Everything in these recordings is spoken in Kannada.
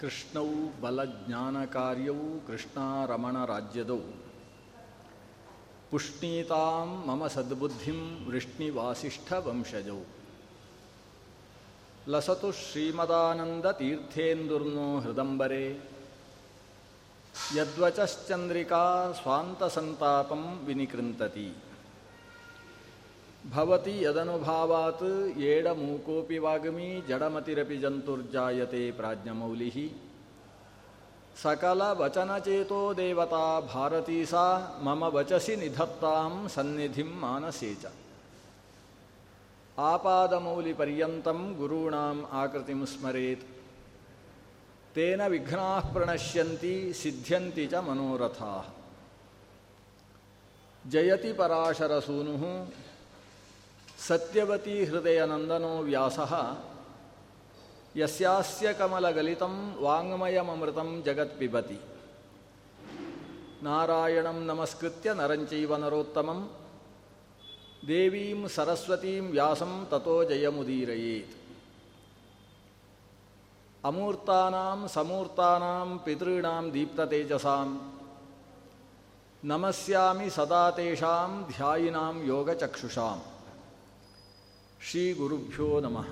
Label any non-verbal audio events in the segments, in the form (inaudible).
ಕೃಷ್ಣವು ಬಲಜ್ಞಾನಕಾರ್ಯವು ಕೃಷ್ಣಾರಮಣರಾಜ್ಯದೌ. ಪುಷ್ಣೀತಾಂ ಮಮ ಸದ್ಬುದ್ಧಿಂ ವೃಷ್ಣಿವಾಸಿಷ್ಠ ವಂಶಜೌ ಲಸತು ಶ್ರೀಮದಾನಂದತೀರ್ಥೇಂದುರ್ನೋ ಹೃದಂಬರೆ. ಯದ್ವಚಶ್ಚಂದ್ರಿಕಾ ಸ್ವಾಂತಸಂತಾಪಂ ವಿನಿಕೃಂತತಿ. भवति यदनुभावात् एडमूकोऽपि वाग्मी, जडमतिरपि जन्तुर्जायते प्राज्ञमौलिः। सकलवचनचेतो देवता भारती सा, मम वचसि निधत्तां सन्निधिं मानसे च। आपादमौलिपर्यन्तं गुरूणाम् आकृतिं स्मरेत्। तेन विघ्नाः प्रणश्यन्ति, सिद्ध्यन्ति च मनोरथाः। जयति पराशरसूनुः ಸತ್ಯವತಿ ಹೃದಯನಂದನೋ ವ್ಯಾಸ. ಯಸ್ಯಾಸ್ಯ ಕಮಲಗಲಿತಂ ವಾङ्ಮಯಮೃತಂ ಜಗತ್ಪಿಬತಿ ನಾರಾಯಣಂ ನಮಸ್ಕೃತ್ಯ ನರಂಚೈವ ನರೋತ್ತಮಂ. ದೇವೀಂ ಸರಸ್ವತೀಂ ವ್ಯಾಸಂ ತಥೋ ಜಯಮುದೀರಯೇತ್. ಅಮೂರ್ತಾನಾಂ ಸಮೂರ್ತಾನಾಂ ಪಿತॄಣಾಂ ದೀಪ್ತತೇಜಸಾಂ. ನಮಸ್ಯಾಮಿ ಸದಾ ತೇಷಾಂ ಧ್ಯಾಯಿನಾಂ ಯೋಗಚಕ್ಷುಷಾಂ. ಶ್ರೀ ಗುರುಭ್ಯೋ ನಮಃ.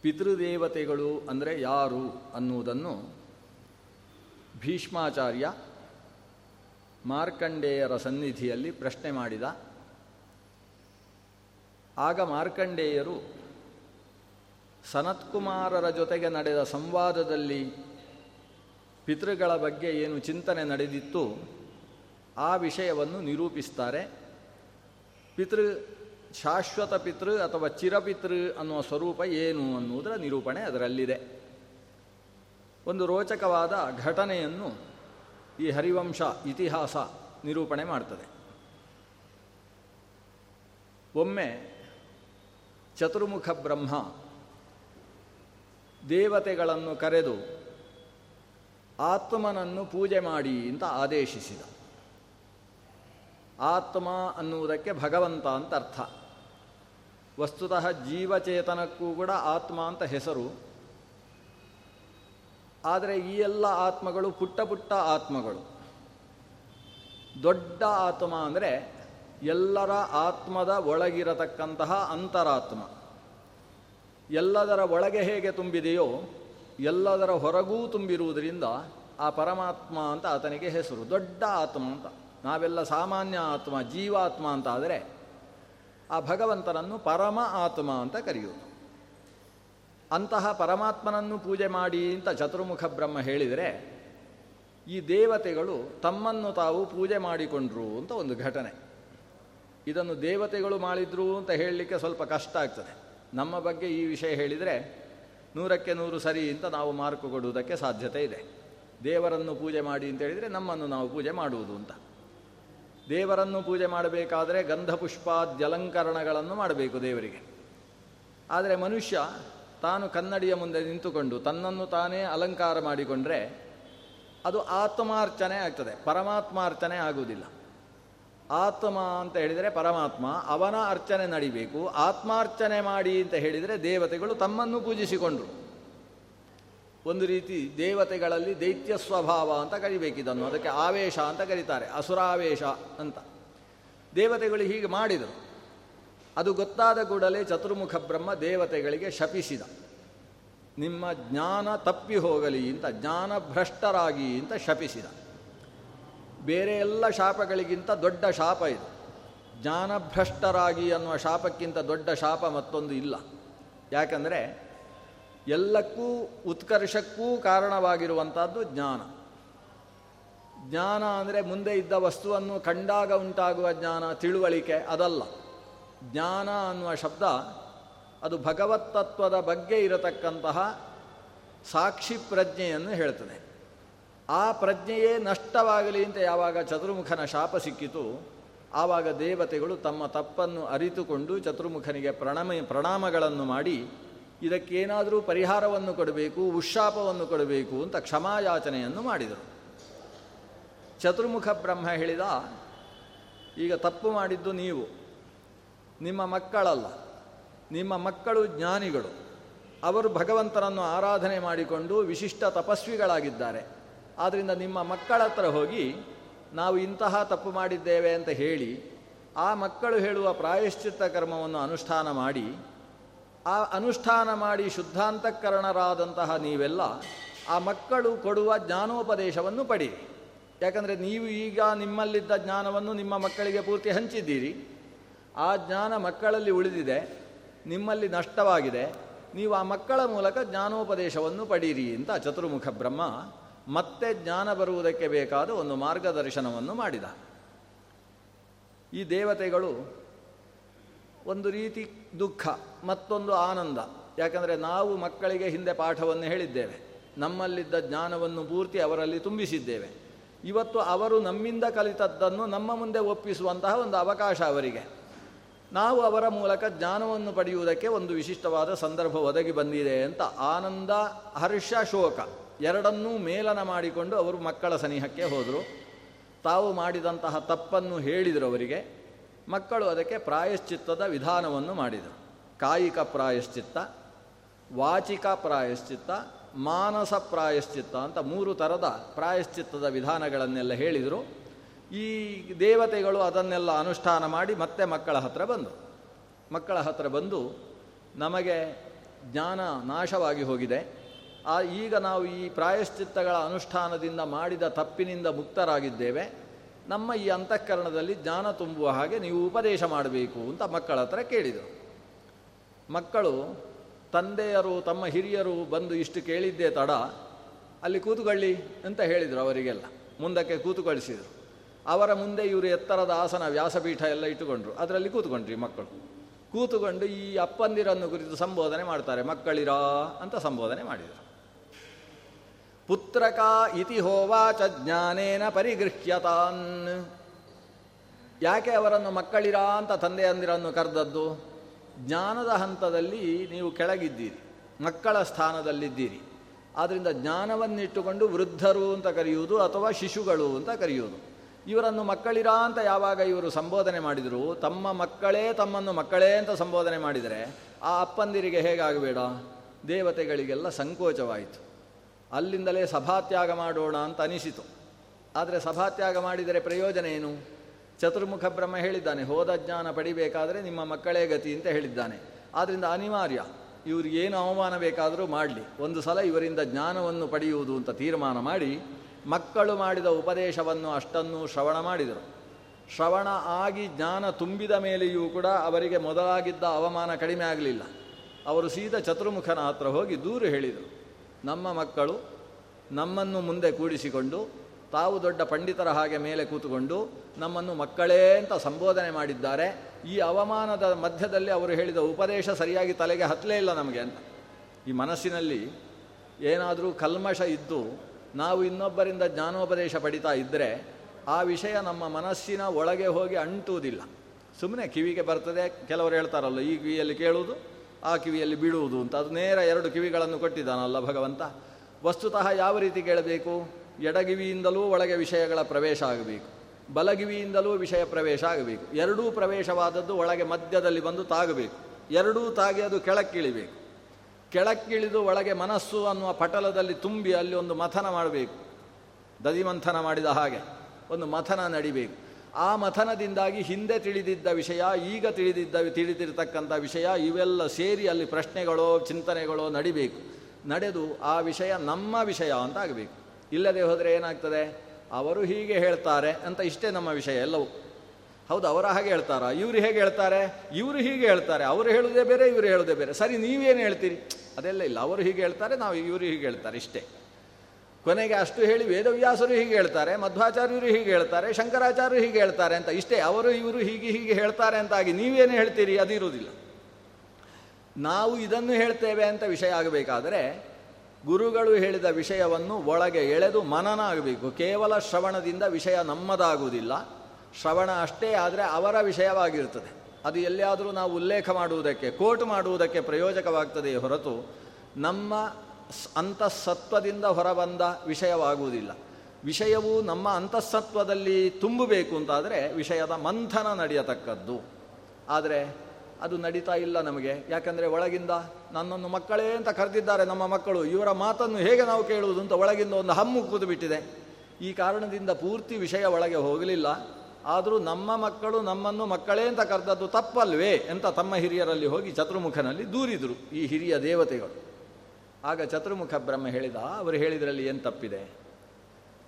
ಪಿತೃದೇವತೆಗಳು ಅಂದರೆ ಯಾರು ಅನ್ನುವುದನ್ನು ಭೀಷ್ಮಾಚಾರ್ಯ ಮಾರ್ಕಂಡೇಯರ ಸನ್ನಿಧಿಯಲ್ಲಿ ಪ್ರಶ್ನೆ ಮಾಡಿದ. ಆಗ ಮಾರ್ಕಂಡೇಯರು ಸನತ್ಕುಮಾರರ ಜೊತೆಗೆ ನಡೆದ ಸಂವಾದದಲ್ಲಿ ಪಿತೃಗಳ ಬಗ್ಗೆ ಏನು ಚಿಂತನೆ ನಡೆದಿತ್ತು ಆ ವಿಷಯವನ್ನು ನಿರೂಪಿಸ್ತಾರೆ. ಪಿತೃ, ಶಾಶ್ವತ ಪಿತೃ ಅಥವಾ ಚಿರಪಿತೃ ಅನ್ನುವ ಸ್ವರೂಪ ಏನು ಅನ್ನುವುದರ ನಿರೂಪಣೆ ಅದರಲ್ಲಿದೆ. ಒಂದು ರೋಚಕವಾದ ಘಟನೆಯನ್ನು ಈ ಹರಿವಂಶ ಇತಿಹಾಸ ನಿರೂಪಣೆ ಮಾಡ್ತದೆ. ಒಮ್ಮೆ ಚತುರ್ಮುಖ ಬ್ರಹ್ಮ ದೇವತೆಗಳನ್ನು ಕರೆದು ಆತ್ಮನನ್ನು ಪೂಜೆ ಮಾಡಿ ಅಂತ ಆದೇಶಿಸಿದ. ಆತ್ಮ ಅನ್ನುವುದಕ್ಕೆ ಭಗವಂತ ಅಂತ ಅರ್ಥ. ವಸ್ತುತಃ ಜೀವಚೇತನಕ್ಕೂ ಕೂಡ ಆತ್ಮ ಅಂತ ಹೆಸರು. ಆದರೆ ಈ ಎಲ್ಲ ಆತ್ಮಗಳು ಪುಟ್ಟ ಪುಟ್ಟ ಆತ್ಮಗಳು. ದೊಡ್ಡ ಆತ್ಮ ಅಂದರೆ ಎಲ್ಲರ ಆತ್ಮದ ಒಳಗಿರತಕ್ಕಂತಹ ಅಂತರಾತ್ಮ. ಎಲ್ಲದರ ಒಳಗೆ ಹೇಗೆ ತುಂಬಿದೆಯೋ, ಎಲ್ಲದರ ಹೊರಗೂ ತುಂಬಿರುವುದರಿಂದ ಆ ಪರಮಾತ್ಮ ಅಂತ ಆತನಿಗೆ ಹೆಸರು, ದೊಡ್ಡ ಆತ್ಮ ಅಂತ. ನಾವೆಲ್ಲ ಸಾಮಾನ್ಯ ಆತ್ಮ, ಜೀವಾತ್ಮ ಅಂತ ಆದರೆ ಆ ಭಗವಂತನನ್ನು ಪರಮ ಆತ್ಮ ಅಂತ ಕರೆಯುವುದು ಅಂತಹ ಪರಮಾತ್ಮನನ್ನು ಪೂಜೆ ಮಾಡಿ ಅಂತ ಚತುರ್ಮುಖ ಬ್ರಹ್ಮ ಹೇಳಿದರೆ ಈ ದೇವತೆಗಳು ತಮ್ಮನ್ನು ತಾವು ಪೂಜೆ ಮಾಡಿಕೊಂಡ್ರು ಅಂತ ಒಂದು ಘಟನೆ. ಇದನ್ನು ದೇವತೆಗಳು ಮಾಡಿದ್ರು ಅಂತ ಹೇಳಲಿಕ್ಕೆ ಸ್ವಲ್ಪ ಕಷ್ಟ ಆಗ್ತದೆ. ನಮ್ಮ ಬಗ್ಗೆ ಈ ವಿಷಯ ಹೇಳಿದರೆ ನೂರಕ್ಕೆ ನೂರು ಸರಿ ಅಂತ ನಾವು ಮಾರ್ಕು ಕೊಡುವುದಕ್ಕೆ ಸಾಧ್ಯತೆ ಇದೆ. ದೇವರನ್ನು ಪೂಜೆ ಮಾಡಿ ಅಂತ ಹೇಳಿದರೆ ನಮ್ಮನ್ನು ನಾವು ಪೂಜೆ ಮಾಡುವುದು ಅಂತ. ದೇವರನ್ನು ಪೂಜೆ ಮಾಡಬೇಕಾದರೆ ಗಂಧ ಪುಷ್ಪಾದ್ಯಲಂಕರಣಗಳನ್ನು ಮಾಡಬೇಕು ದೇವರಿಗೆ. ಆದರೆ ಮನುಷ್ಯ ತಾನು ಕನ್ನಡಿಯ ಮುಂದೆ ನಿಂತುಕೊಂಡು ತನ್ನನ್ನು ತಾನೇ ಅಲಂಕಾರ ಮಾಡಿಕೊಂಡ್ರೆ ಅದು ಆತ್ಮಾರ್ಚನೆ ಆಗ್ತದೆ. ಪರಮಾತ್ಮಾರ್ಚನೆ ಆಗುವುದಿಲ್ಲ. ಆತ್ಮ ಅಂತ ಹೇಳಿದರೆ ಪರಮಾತ್ಮ, ಅವನ ಅರ್ಚನೆ ನಡಿಬೇಕು. ಆತ್ಮಾರ್ಚನೆ ಮಾಡಿ ಅಂತ ಹೇಳಿದರೆ ದೇವತೆಗಳು ತಮ್ಮನ್ನು ಪೂಜಿಸಿಕೊಂಡ್ರು. ಒಂದು ರೀತಿ ದೇವತೆಗಳಲ್ಲಿ ದೈತ್ಯ ಸ್ವಭಾವ ಅಂತ ಕರಿಬೇಕಿದನ್ನು. ಅದಕ್ಕೆ ಆವೇಶ ಅಂತ ಕರೀತಾರೆ. ಅಸುರಾವೇಶ ಅಂತ. ದೇವತೆಗಳು ಹೀಗೆ ಮಾಡಿದರು. ಅದು ಗೊತ್ತಾದ ಕೂಡಲೇ ಚತುರ್ಮುಖ ಬ್ರಹ್ಮ ದೇವತೆಗಳಿಗೆ ಶಪಿಸಿದ. ನಿಮ್ಮ ಜ್ಞಾನ ತಪ್ಪಿ ಹೋಗಲಿ ಅಂತ, ಜ್ಞಾನಭ್ರಷ್ಟರಾಗಿ ಅಂತ ಶಪಿಸಿದ. ಬೇರೆ ಎಲ್ಲ ಶಾಪಗಳಿಗಿಂತ ದೊಡ್ಡ ಶಾಪ ಇದು. ಜ್ಞಾನಭ್ರಷ್ಟರಾಗಿ ಅನ್ನುವ ಶಾಪಕ್ಕಿಂತ ದೊಡ್ಡ ಶಾಪ ಮತ್ತೊಂದು ಇಲ್ಲ. ಯಾಕಂದರೆ ಎಲ್ಲಕ್ಕೂ ಉತ್ಕರ್ಷಕ್ಕೂ ಕಾರಣವಾಗಿರುವಂಥದ್ದು ಜ್ಞಾನ. ಜ್ಞಾನ ಅಂದರೆ ಮುಂದೆ ಇದ್ದ ವಸ್ತುವನ್ನು ಕಂಡಾಗ ಉಂಟಾಗುವ ಜ್ಞಾನ, ತಿಳುವಳಿಕೆ ಅದಲ್ಲ. ಜ್ಞಾನ ಅನ್ನುವ ಶಬ್ದ ಅದು ಭಗವತ್ತತ್ವದ ಬಗ್ಗೆ ಇರತಕ್ಕಂತಹ ಸಾಕ್ಷಿ ಪ್ರಜ್ಞೆಯನ್ನು ಹೇಳ್ತದೆ. ಆ ಪ್ರಜ್ಞೆಯೇ ನಷ್ಟವಾಗಲಿ ಅಂತ ಯಾವಾಗ ಚತುರ್ಮುಖನ ಶಾಪ ಸಿಕ್ಕಿತು, ಆವಾಗ ದೇವತೆಗಳು ತಮ್ಮ ತಪ್ಪನ್ನು ಅರಿತುಕೊಂಡು ಚತುರ್ಮುಖನಿಗೆ ಪ್ರಣಮ, ಪ್ರಣಾಮಗಳನ್ನು ಮಾಡಿ ಇದಕ್ಕೇನಾದರೂ ಪರಿಹಾರವನ್ನು ಕೊಡಬೇಕು ಉಶಾಪವನ್ನು ಕೊಡಬೇಕು ಅಂತ ಕ್ಷಮಾಯಾಚನೆಯನ್ನು ಮಾಡಿದರು. ಚತುರ್ಮುಖ ಬ್ರಹ್ಮ ಹೇಳಿದ, ಈಗ ತಪ್ಪು ಮಾಡಿದ್ದು ನೀವು. ನಿಮ್ಮ ಮಕ್ಕಳಲ್ಲ, ನಿಮ್ಮ ಮಕ್ಕಳು ಜ್ಞಾನಿಗಳು. ಅವರು ಭಗವಂತನನ್ನು ಆರಾಧನೆ ಮಾಡಿಕೊಂಡು ವಿಶಿಷ್ಟ ತಪಸ್ವಿಗಳಾಗಿದ್ದಾರೆ. ಆದ್ದರಿಂದ ನಿಮ್ಮ ಮಕ್ಕಳ ಹತ್ರ ಹೋಗಿ, ನಾವು ಇಂತಹ ತಪ್ಪು ಮಾಡಿದ್ದೇವೆ ಅಂತ ಹೇಳಿ, ಆ ಮಕ್ಕಳು ಹೇಳುವ ಪ್ರಾಯಶ್ಚಿತ್ತ ಕರ್ಮವನ್ನು ಅನುಷ್ಠಾನ ಮಾಡಿ ಆ ಅನುಷ್ಠಾನ ಮಾಡಿ ಶುದ್ಧಾಂತಕರಣರಾದಂತಹ ನೀವೆಲ್ಲ ಆ ಮಕ್ಕಳು ಕೊಡುವ ಜ್ಞಾನೋಪದೇಶವನ್ನು ಪಡಿ. ಯಾಕಂದರೆ ನೀವು ಈಗ ನಿಮ್ಮಲ್ಲಿದ್ದ ಜ್ಞಾನವನ್ನು ನಿಮ್ಮ ಮಕ್ಕಳಿಗೆ ಪೂರ್ತಿ ಹಂಚಿದ್ದೀರಿ. ಆ ಜ್ಞಾನ ಮಕ್ಕಳಲ್ಲಿ ಉಳಿದಿದೆ, ನಿಮ್ಮಲ್ಲಿ ನಷ್ಟವಾಗಿದೆ, ನೀವು ಆ ಮಕ್ಕಳ ಮೂಲಕ ಜ್ಞಾನೋಪದೇಶವನ್ನು ಪಡೀರಿ ಅಂತ ಚತುರ್ಮುಖ ಬ್ರಹ್ಮ ಮತ್ತೆ ಜ್ಞಾನ ಬರುವುದಕ್ಕೆ ಬೇಕಾದ ಒಂದು ಮಾರ್ಗದರ್ಶನವನ್ನು ಮಾಡಿದ. ಈ ದೇವತೆಗಳು ಒಂದು ರೀತಿ ದುಃಖ, ಮತ್ತೊಂದು ಆನಂದ. ಯಾಕಂದರೆ ನಾವು ಮಕ್ಕಳಿಗೆ ಹಿಂದೆ ಪಾಠವನ್ನು ಹೇಳಿದ್ದೇವೆ. ನಮ್ಮಲ್ಲಿದ್ದ ಜ್ಞಾನವನ್ನು ಪೂರ್ತಿ ಅವರಲ್ಲಿ ತುಂಬಿಸಿದ್ದೇವೆ. ಇವತ್ತು ಅವರು ನಮ್ಮಿಂದ ಕಲಿತದ್ದನ್ನು ನಮ್ಮ ಮುಂದೆ ಒಪ್ಪಿಸುವಂತಹ ಒಂದು ಅವಕಾಶ ಅವರಿಗೆ. ನಾವು ಅವರ ಮೂಲಕ ಜ್ಞಾನವನ್ನು ಪಡೆಯುವುದಕ್ಕೆ ಒಂದು ವಿಶಿಷ್ಟವಾದ ಸಂದರ್ಭ ಒದಗಿ ಬಂದಿದೆ ಅಂತ ಆನಂದ, ಹರ್ಷ, ಶೋಕ ಎರಡನ್ನೂ ಮೇಲನ ಮಾಡಿಕೊಂಡು ಅವರು ಮಕ್ಕಳ ಸನಿಹಕ್ಕೆ ಹೋದರು. ತಾವು ಮಾಡಿದಂತಹ ತಪ್ಪನ್ನು ಹೇಳಿದರು ಅವರಿಗೆ. ಮಕ್ಕಳು ಅದಕ್ಕೆ ಪ್ರಾಯಶ್ಚಿತ್ತದ ವಿಧಾನವನ್ನು ಮಾಡಿದರು. ಕಾಯಿಕ ಪ್ರಾಯಶ್ಚಿತ್ತ, ವಾಚಿಕ ಪ್ರಾಯಶ್ಚಿತ್ತ, ಮಾನಸ ಪ್ರಾಯಶ್ಚಿತ್ತ ಅಂತ ಮೂರು ಥರದ ಪ್ರಾಯಶ್ಚಿತ್ತದ ವಿಧಾನಗಳನ್ನೆಲ್ಲ ಹೇಳಿದರು. ಈ ದೇವತೆಗಳು ಅದನ್ನೆಲ್ಲ ಅನುಷ್ಠಾನ ಮಾಡಿ ಮತ್ತೆ ಮಕ್ಕಳ ಹತ್ರ ಬಂದರು ಮಕ್ಕಳ ಹತ್ರ ಬಂದು ನಮಗೆ ಜ್ಞಾನ ನಾಶವಾಗಿ ಹೋಗಿದೆ. ಆ ಈಗ ನಾವು ಈ ಪ್ರಾಯಶ್ಚಿತ್ತಗಳ ಅನುಷ್ಠಾನದಿಂದ ಮಾಡಿದ ತಪ್ಪಿನಿಂದ ಮುಕ್ತರಾಗಿದ್ದೇವೆ. ನಮ್ಮ ಈ ಅಂತಃಕರಣದಲ್ಲಿ ಜ್ಞಾನ ತುಂಬುವ ಹಾಗೆ ನೀವು ಉಪದೇಶ ಮಾಡಬೇಕು ಅಂತ ಮಕ್ಕಳ ಹತ್ರ ಕೇಳಿದರು. ಮಕ್ಕಳು, ತಂದೆಯರು, ತಮ್ಮ ಹಿರಿಯರು ಬಂದು ಇಷ್ಟು ಕೇಳಿದ್ದೇ ತಡ, ಅಲ್ಲಿ ಕೂತುಕೊಳ್ಳಿ ಅಂತ ಹೇಳಿದರು ಅವರಿಗೆಲ್ಲ. ಮುಂದಕ್ಕೆ ಕೂತುಕೊಳಿಸಿದರು. ಅವರ ಮುಂದೆ ಇವರು ಎತ್ತರದ ಆಸನ, ವ್ಯಾಸಪೀಠ ಎಲ್ಲ ಇಟ್ಟುಕೊಂಡ್ರು. ಅದರಲ್ಲಿ ಕೂತ್ಕೊಂಡ್ರಿ ಮಕ್ಕಳು. ಕೂತುಕೊಂಡು ಈ ಅಪ್ಪಂದಿರನ್ನು ಕುರಿತು ಸಂಬೋಧನೆ ಮಾಡ್ತಾರೆ. ಮಕ್ಕಳಿರಾ ಅಂತ ಸಂಬೋಧನೆ ಮಾಡಿದರು. ಪುತ್ರಕ ಇತಿ ಹೋವಾಚ ಜ್ಞಾನೇನ ಪರಿಗೃಹ್ಯತಾನ್. ಯಾಕೆ ಅವರನ್ನು ಮಕ್ಕಳಿರಾ ಅಂತ ತಂದೆಯಂದಿರನ್ನು ಕರೆದದ್ದು? ಜ್ಞಾನದ ಹಂತದಲ್ಲಿ ನೀವು ಕೆಳಗಿದ್ದೀರಿ, ಮಕ್ಕಳ ಸ್ಥಾನದಲ್ಲಿದ್ದೀರಿ. ಆದ್ದರಿಂದ ಜ್ಞಾನವನ್ನಿಟ್ಟುಕೊಂಡು ವೃದ್ಧರು ಅಂತ ಕರೆಯುವುದು ಅಥವಾ ಶಿಶುಗಳು ಅಂತ ಕರೆಯುವುದು. ಇವರನ್ನು ಮಕ್ಕಳಿರಾ ಅಂತ ಯಾವಾಗ ಇವರು ಸಂಬೋಧನೆ ಮಾಡಿದರು? ತಮ್ಮ ಮಕ್ಕಳೇ ತಮ್ಮನ್ನು ಮಕ್ಕಳೇ ಅಂತ ಸಂಬೋಧನೆ ಮಾಡಿದರೆ ಆ ಅಪ್ಪಂದಿರಿಗೆ ಹೇಗಾಗಬೇಡ? ದೇವತೆಗಳಿಗೆಲ್ಲ ಸಂಕೋಚವಾಯಿತು. ಅಲ್ಲಿಂದಲೇ ಸಭಾತ್ಯಾಗ ಮಾಡೋಣ ಅಂತ ಅನಿಸಿತು. ಆದರೆ ಸಭಾತ್ಯಾಗ ಮಾಡಿದರೆ ಪ್ರಯೋಜನ ಏನು? ಚತುರ್ಮುಖ ಬ್ರಹ್ಮ ಹೇಳಿದ್ದಾನೆ, ಹೋದ ಜ್ಞಾನ ಪಡಿಬೇಕಾದರೆ ನಿಮ್ಮ ಮಕ್ಕಳೇ ಗತಿ ಅಂತ ಹೇಳಿದ್ದಾನೆ. ಆದ್ದರಿಂದ ಅನಿವಾರ್ಯ ಇವ್ರಿಗೇನು ಅವಮಾನ ಬೇಕಾದರೂ ಮಾಡಲಿ. ಒಂದು ಸಲ ಇವರಿಂದ ಜ್ಞಾನವನ್ನು ಪಡೆಯುವುದು ಅಂತ ತೀರ್ಮಾನ ಮಾಡಿ, ಮಕ್ಕಳು ಮಾಡಿದ ಉಪದೇಶವನ್ನು ಅಷ್ಟನ್ನು ಶ್ರವಣ ಮಾಡಿದರು. ಶ್ರವಣ ಆಗಿ ಜ್ಞಾನ ತುಂಬಿದ ಮೇಲೆಯೂ ಕೂಡ ಅವರಿಗೆ ಮೊದಲಾಗಿದ್ದ ಅವಮಾನ ಕಡಿಮೆ ಆಗಲಿಲ್ಲ. ಅವರು ಸೀದಾ ಚತುರ್ಮುಖನ ಹತ್ರ ಹೋಗಿ ದೂರು ಹೇಳಿದರು. ನಮ್ಮ ಮಕ್ಕಳು ನಮ್ಮನ್ನು ಮುಂದೆ ಕೂಡಿಸಿಕೊಂಡು, ತಾವು ದೊಡ್ಡ ಪಂಡಿತರ ಹಾಗೆ ಮೇಲೆ ಕೂತುಕೊಂಡು, ನಮ್ಮನ್ನು ಮಕ್ಕಳೇ ಅಂತ ಸಂಬೋಧನೆ ಮಾಡಿದ್ದಾರೆ. ಈ ಅವಮಾನದ ಮಧ್ಯದಲ್ಲಿ ಅವರು ಹೇಳಿದ ಉಪದೇಶ ಸರಿಯಾಗಿ ತಲೆಗೆ ಹತ್ತಲೇ ಇಲ್ಲ ನಮಗೆ ಅಂತ. ಈ ಮನಸ್ಸಿನಲ್ಲಿ ಏನಾದರೂ ಕಲ್ಮಶ ಇದ್ದು, ನಾವು ಇನ್ನೊಬ್ಬರಿಂದ ಜ್ಞಾನೋಪದೇಶ ಪಡಿತಾ ಇದ್ದರೆ ಆ ವಿಷಯ ನಮ್ಮ ಮನಸ್ಸಿನ ಒಳಗೆ ಹೋಗಿ ಅಂಟುವುದಿಲ್ಲ. ಸುಮ್ಮನೆ ಕಿವಿಗೆ ಬರ್ತದೆ, ಕೆಲವರು ಹೇಳ್ತಾರಲ್ಲ, ಈ ಕಿವಿಯಲ್ಲಿ ಕೇಳುವುದು? ಆ ಕಿವಿಯಲ್ಲಿ ಬೀಳುವುದು ಅಂತ. ಅದು ನೇರ ಎರಡು ಕಿವಿಗಳನ್ನು ಕೊಟ್ಟಿದ್ದಾನಲ್ಲ ಭಗವಂತ. ವಸ್ತುತಃ ಯಾವ ರೀತಿ ಕೇಳಬೇಕು? ಎಡಗಿವಿಯಿಂದಲೂ ಒಳಗೆ ವಿಷಯಗಳ ಪ್ರವೇಶ ಆಗಬೇಕು. ಬಲಗಿವಿಯಿಂದಲೂ ವಿಷಯ ಪ್ರವೇಶ ಆಗಬೇಕು. ಎರಡೂ ಪ್ರವೇಶವಾದದ್ದು ಒಳಗೆ ಮಧ್ಯದಲ್ಲಿ ಬಂದು ತಾಗಬೇಕು. ಎರಡೂ ತಾಗಿ ಅದು ಕೆಳಕ್ಕಿಳಿಬೇಕು. ಕೆಳಕ್ಕಿಳಿದು ಒಳಗೆ ಮನಸ್ಸು ಅನ್ನುವ ಪಟಲದಲ್ಲಿ ತುಂಬಿ ಅಲ್ಲಿ ಒಂದು ಮಥನ ಮಾಡಬೇಕು. ದದಿಮಂಥನ ಮಾಡಿದ ಹಾಗೆ ಒಂದು ಮಥನ ನಡಿಬೇಕು. ಆ ಮಥನದಿಂದಾಗಿ ಹಿಂದೆ ತಿಳಿದಿದ್ದ ವಿಷಯ, ಈಗ ತಿಳಿದಿದ್ದ, ತಿಳಿದಿರ್ತಕ್ಕಂಥ ವಿಷಯ, ಇವೆಲ್ಲ ಸೇರಿ ಅಲ್ಲಿ ಪ್ರಶ್ನೆಗಳೋ, ಚಿಂತನೆಗಳೋ ನಡಿಬೇಕು. ನಡೆದು ಆ ವಿಷಯ ನಮ್ಮ ವಿಷಯ ಅಂತ ಆಗಬೇಕು. ಇಲ್ಲದೆ ಹೋದರೆ ಏನಾಗ್ತದೆ? ಅವರು ಹೀಗೆ ಹೇಳ್ತಾರೆ ಅಂತ ಇಷ್ಟೇ ನಮ್ಮ ವಿಷಯ ಎಲ್ಲವೂ. ಹೌದು, ಅವರ ಹಾಗೆ ಹೇಳ್ತಾರಾ? ಇವರು ಹೇಗೆ ಹೇಳ್ತಾರೆ? ಇವರು ಹೀಗೆ ಹೇಳ್ತಾರೆ. ಅವರು ಹೇಳೋದೇ ಬೇರೆ, ಇವರು ಹೇಳೋದೇ ಬೇರೆ. ಸರಿ, ನೀವೇನು ಹೇಳ್ತೀರಿ? ಅದೆಲ್ಲ ಇಲ್ಲ. ಅವರು ಹೀಗೆ ಹೇಳ್ತಾರೆ, ನಾವು ಇವರು ಹೀಗೆ ಹೇಳ್ತಾರೆ ಇಷ್ಟೇ. ಕೊನೆಗೆ ಅಷ್ಟು ಹೇಳಿ ವೇದವ್ಯಾಸರು ಹೀಗೆ ಹೇಳ್ತಾರೆ, ಮಧ್ವಾಚಾರ್ಯರು ಹೀಗೆ ಹೇಳ್ತಾರೆ, ಶಂಕರಾಚಾರ್ಯರು ಹೀಗೆ ಹೇಳ್ತಾರೆ ಅಂತ. ಇಷ್ಟೇ, ಅವರು ಇವರು ಹೀಗೆ ಹೀಗೆ ಹೇಳ್ತಾರೆ ಅಂತಾಗಿ ನೀವೇನು ಹೇಳ್ತೀರಿ? ಅದಿರುವುದಿಲ್ಲ. ನಾವು ಇದನ್ನು ಹೇಳ್ತೇವೆ ಅಂತ ವಿಷಯ ಆಗಬೇಕಾದರೆ, ಗುರುಗಳು ಹೇಳಿದ ವಿಷಯವನ್ನು ಒಳಗೆ ಎಳೆದು ಮನನ ಆಗಬೇಕು ಕೇವಲ ಶ್ರವಣದಿಂದ ವಿಷಯ ನಮ್ಮದಾಗುವುದಿಲ್ಲ. ಶ್ರವಣ ಅಷ್ಟೇ ಆದರೆ ಅವರ ವಿಷಯವಾಗಿರ್ತದೆ ಅದು ಎಲ್ಲಿಯಾದರೂ ನಾವು ಉಲ್ಲೇಖ ಮಾಡುವುದಕ್ಕೆ, ಕೋಟ್ ಮಾಡುವುದಕ್ಕೆ ಪ್ರಯೋಜಕವಾಗ್ತದೆಯೇ ಹೊರತು, ನಮ್ಮ ಅಂತಃಸತ್ವದಿಂದ ಹೊರಬಂದ ವಿಷಯವಾಗುವುದಿಲ್ಲ. ವಿಷಯವು ನಮ್ಮ ಅಂತಃಸತ್ವದಲ್ಲಿ ತುಂಬಬೇಕು ಅಂತಾದರೆ ವಿಷಯದ ಮಂಥನ ನಡೆಯತಕ್ಕದ್ದು. ಆದರೆ ಅದು ನಡೀತಾ ಇಲ್ಲ ನಮಗೆ. ಯಾಕಂದರೆ ಒಳಗಿಂದ ನನ್ನನ್ನು ಮಕ್ಕಳೇ ಅಂತ ಕರೆದಿದ್ದಾರೆ ನಮ್ಮ ಮಕ್ಕಳು. ಇವರ ಮಾತನ್ನು ಹೇಗೆ ನಾವು ಕೇಳುವುದು ಅಂತ ಒಳಗಿಂದ ಒಂದು ಹಮ್ಮು ಕೂತು ಬಿಟ್ಟಿದೆ ಈ ಕಾರಣದಿಂದ ಪೂರ್ತಿ ವಿಷಯ ಒಳಗೆ ಹೋಗಲಿಲ್ಲ. ಆದರೂ ನಮ್ಮ ಮಕ್ಕಳು ನಮ್ಮನ್ನು ಮಕ್ಕಳೇ ಅಂತ ಕರೆದದ್ದು ತಪ್ಪಲ್ವೇ ಅಂತ ತಮ್ಮ ಹಿರಿಯರಲ್ಲಿ ಹೋಗಿ ಚತುರ್ಮುಖನಲ್ಲಿ ದೂರಿದರು ಈ ಹಿರಿಯ ದೇವತೆಗಳು. ಆಗ ಚತುರ್ಮುಖ ಬ್ರಹ್ಮ ಹೇಳಿದ, ಅವರು ಹೇಳಿದ್ರಲ್ಲಿ ಏನು ತಪ್ಪಿದೆ?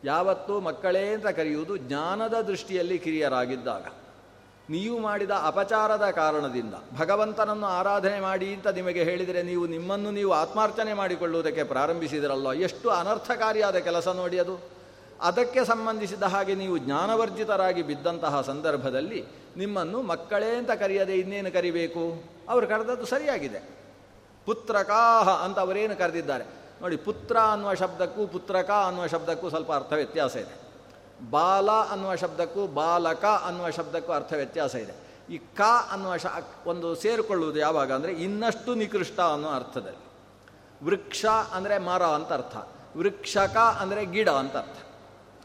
ಯಾವತ್ತೂ ಮಕ್ಕಳೇ ಅಂತ ಕರೆಯುವುದು ಜ್ಞಾನದ ದೃಷ್ಟಿಯಲ್ಲಿ ಕಿರಿಯರಾಗಿದ್ದಾಗ. ನೀವು ಮಾಡಿದ ಅಪಚಾರದ ಕಾರಣದಿಂದ. ಭಗವಂತನನ್ನು ಆರಾಧನೆ ಮಾಡಿ ಅಂತ ನಿಮಗೆ ಹೇಳಿದರೆ ನೀವು ನಿಮ್ಮನ್ನು ನೀವು ಆತ್ಮಾರ್ಚನೆ ಮಾಡಿಕೊಳ್ಳುವುದಕ್ಕೆ ಪ್ರಾರಂಭಿಸಿದರಲ್ಲ, ಎಷ್ಟು ಅನರ್ಥಕಾರಿಯಾದ ಕೆಲಸ ನೋಡಿ ಅದು. ಅದಕ್ಕೆ ಸಂಬಂಧಿಸಿದ ಹಾಗೆ ನೀವು ಜ್ಞಾನವರ್ಜಿತರಾಗಿ ಬಿದ್ದಂತಹ ಸಂದರ್ಭದಲ್ಲಿ ನಿಮ್ಮನ್ನು ಮಕ್ಕಳೇ ಅಂತ ಕರೆಯದೆ ಇನ್ನೇನು ಕರಿಬೇಕು? ಅವರು ಕರೆದದ್ದು ಸರಿಯಾಗಿದೆ. ಪುತ್ರಕಾಹ ಅಂತ ಅವರೇನು ಕರೆದಿದ್ದಾರೆ? ನೋಡಿ, ಪುತ್ರ ಅನ್ನುವ ಶಬ್ದಕ್ಕೂ ಪುತ್ರಕ ಅನ್ನುವ ಶಬ್ದಕ್ಕೂ ಸ್ವಲ್ಪ ಅರ್ಥ ವ್ಯತ್ಯಾಸ ಇದೆ. ಬಾಲ ಅನ್ನುವ ಶಬ್ದಕ್ಕೂ ಬಾಲಕ ಅನ್ನುವ ಶಬ್ದಕ್ಕೂ ಅರ್ಥ ವ್ಯತ್ಯಾಸ ಇದೆ. ಈ ಕ ಅನ್ನುವ ಶ, ಒಂದು ಸೇರಿಕೊಳ್ಳುವುದು ಯಾವಾಗ ಅಂದರೆ ಇನ್ನಷ್ಟು ನಿಕೃಷ್ಟ ಅನ್ನೋ ಅರ್ಥದಲ್ಲಿ. ವೃಕ್ಷ ಅಂದರೆ ಮರ ಅಂತ ಅರ್ಥ. ವೃಕ್ಷಕ ಅಂದರೆ ಗಿಡ ಅಂತ ಅರ್ಥ.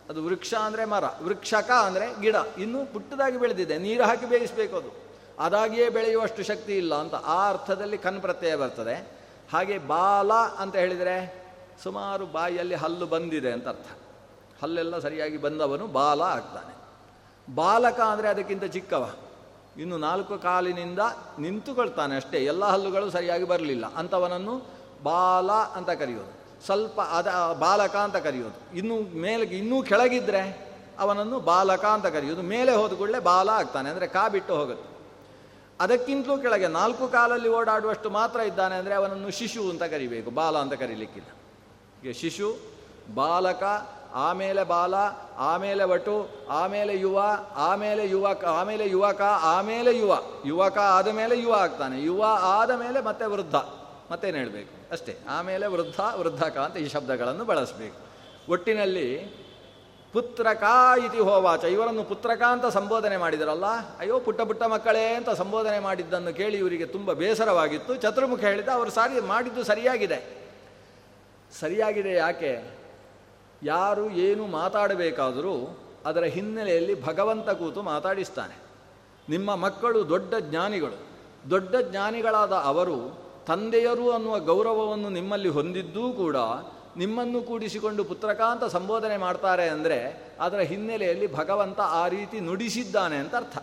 ಅದು ವೃಕ್ಷ ಅಂದರೆ ಮರ, ವೃಕ್ಷಕ ಅಂದರೆ ಗಿಡ. ಇನ್ನೂ ಪುಟ್ಟದಾಗಿ ಬೆಳೆದಿದೆ, ನೀರು ಹಾಕಿ ಬೇಯಿಸಬೇಕು ಅದು. ಅದಾಗಿಯೇ ಬೆಳೆಯುವಷ್ಟು ಶಕ್ತಿ ಇಲ್ಲ ಅಂತ ಆ ಅರ್ಥದಲ್ಲಿ ಕನ್ ಪ್ರತ್ಯಯ ಬರ್ತದೆ. ಹಾಗೆ ಬಾಲ ಅಂತ ಹೇಳಿದರೆ ಸುಮಾರು ಬಾಯಿಯಲ್ಲಿ ಹಲ್ಲು ಬಂದಿದೆ ಅಂತ ಅರ್ಥ. ಹಲ್ಲೆಲ್ಲ ಸರಿಯಾಗಿ ಬಂದವನು ಬಾಲ ಆಗ್ತಾನೆ. ಬಾಲಕ ಅಂದರೆ ಅದಕ್ಕಿಂತ ಚಿಕ್ಕವ. ಇನ್ನು ನಾಲ್ಕು ಕಾಲಿನಿಂದ ನಿಂತುಕೊಳ್ತಾನೆ ಅಷ್ಟೇ, ಎಲ್ಲ ಹಲ್ಲುಗಳು ಸರಿಯಾಗಿ ಬರಲಿಲ್ಲ. ಅಂಥವನನ್ನು ಬಾಲ ಅಂತ ಕರೆಯೋದು. ಸ್ವಲ್ಪ ಅದ, ಬಾಲಕ ಅಂತ ಕರೆಯೋದು. ಇನ್ನು ಮೇಲೆ ಇನ್ನೂ ಕೆಳಗಿದ್ರೆ ಅವನನ್ನು ಬಾಲಕ ಅಂತ ಕರೆಯೋದು. ಮೇಲೆ ಹೋದ ಕೂಡಲೇ ಬಾಲ ಆಗ್ತಾನೆ, ಅಂದರೆ ಕಾ ಬಿಟ್ಟು ಹೋಗುತ್ತೆ. ಅದಕ್ಕಿಂತಲೂ ಕೆಳಗೆ ನಾಲ್ಕು ಕಾಲಲ್ಲಿ ಓಡಾಡುವಷ್ಟು ಮಾತ್ರ ಇದ್ದಾನೆ ಅಂದರೆ ಅವನನ್ನು ಶಿಶು ಅಂತ ಕರಿಬೇಕು, ಬಾಲ ಅಂತ ಕರೀಲಿಕ್ಕಿಲ್ಲ. ಈಗ ಶಿಶು, ಬಾಲಕ, ಆಮೇಲೆ ಬಾಲ, ಆಮೇಲೆ ವಟು, ಆಮೇಲೆ ಯುವ, ಆಮೇಲೆ ಯುವಕ ಆಮೇಲೆ ಯುವಕ, ಆಮೇಲೆ ಯುವ. ಯುವಕ ಆದ ಮೇಲೆ ಯುವ ಆಗ್ತಾನೆ. ಯುವ ಆದ ಮೇಲೆ ಮತ್ತೆ ವೃದ್ಧ. ಮತ್ತೇನು ಹೇಳಬೇಕು? ಅಷ್ಟೇ. ಆಮೇಲೆ ವೃದ್ಧ, ವೃದ್ಧಕ ಅಂತ ಈ ಶಬ್ದಗಳನ್ನು ಬಳಸಬೇಕು. ಒಟ್ಟಿನಲ್ಲಿ ಪುತ್ರಕ ಇತಿ ಹೋವಾಚ. ಇವರನ್ನು ಪುತ್ರಕ ಅಂತ ಸಂಬೋಧನೆ ಮಾಡಿದರಲ್ಲ? ಅಯ್ಯೋ, ಪುಟ್ಟ ಪುಟ್ಟ ಮಕ್ಕಳೇ ಅಂತ ಸಂಬೋಧನೆ ಮಾಡಿದ್ದನ್ನು ಕೇಳಿ ಇವರಿಗೆ ತುಂಬ ಬೇಸರವಾಗಿತ್ತು. ಚತುರ್ಮುಖ ಹೇಳಿದ, ಅವರು ಸಾರಿ, ಮಾಡಿದ್ದು ಸರಿಯಾಗಿದೆ. ಸರಿಯಾಗಿದೆ ಯಾಕೆ? ಯಾರು ಏನು ಮಾತಾಡಬೇಕಾದರೂ ಅದರ ಹಿನ್ನೆಲೆಯಲ್ಲಿ ಭಗವಂತ ಕೂತು ಮಾತಾಡಿಸ್ತಾನೆ. ನಿಮ್ಮ ಮಕ್ಕಳು ದೊಡ್ಡ ಜ್ಞಾನಿಗಳು. ದೊಡ್ಡ ಜ್ಞಾನಿಗಳಾದ ಅವರು ತಂದೆಯರು ಅನ್ನುವ ಗೌರವವನ್ನು ನಿಮ್ಮಲ್ಲಿ ಹೊಂದಿದ್ದೂ ಕೂಡ ನಿಮ್ಮನ್ನು ಕೂಡಿಸಿಕೊಂಡು ಪುತ್ರಕಾಂತ ಸಂಬೋಧನೆ ಮಾಡ್ತಾರೆ ಅಂದರೆ ಅದರ ಹಿನ್ನೆಲೆಯಲ್ಲಿ ಭಗವಂತ ಆ ರೀತಿ ನುಡಿಸಿದ್ದಾನೆ ಅಂತ ಅರ್ಥ.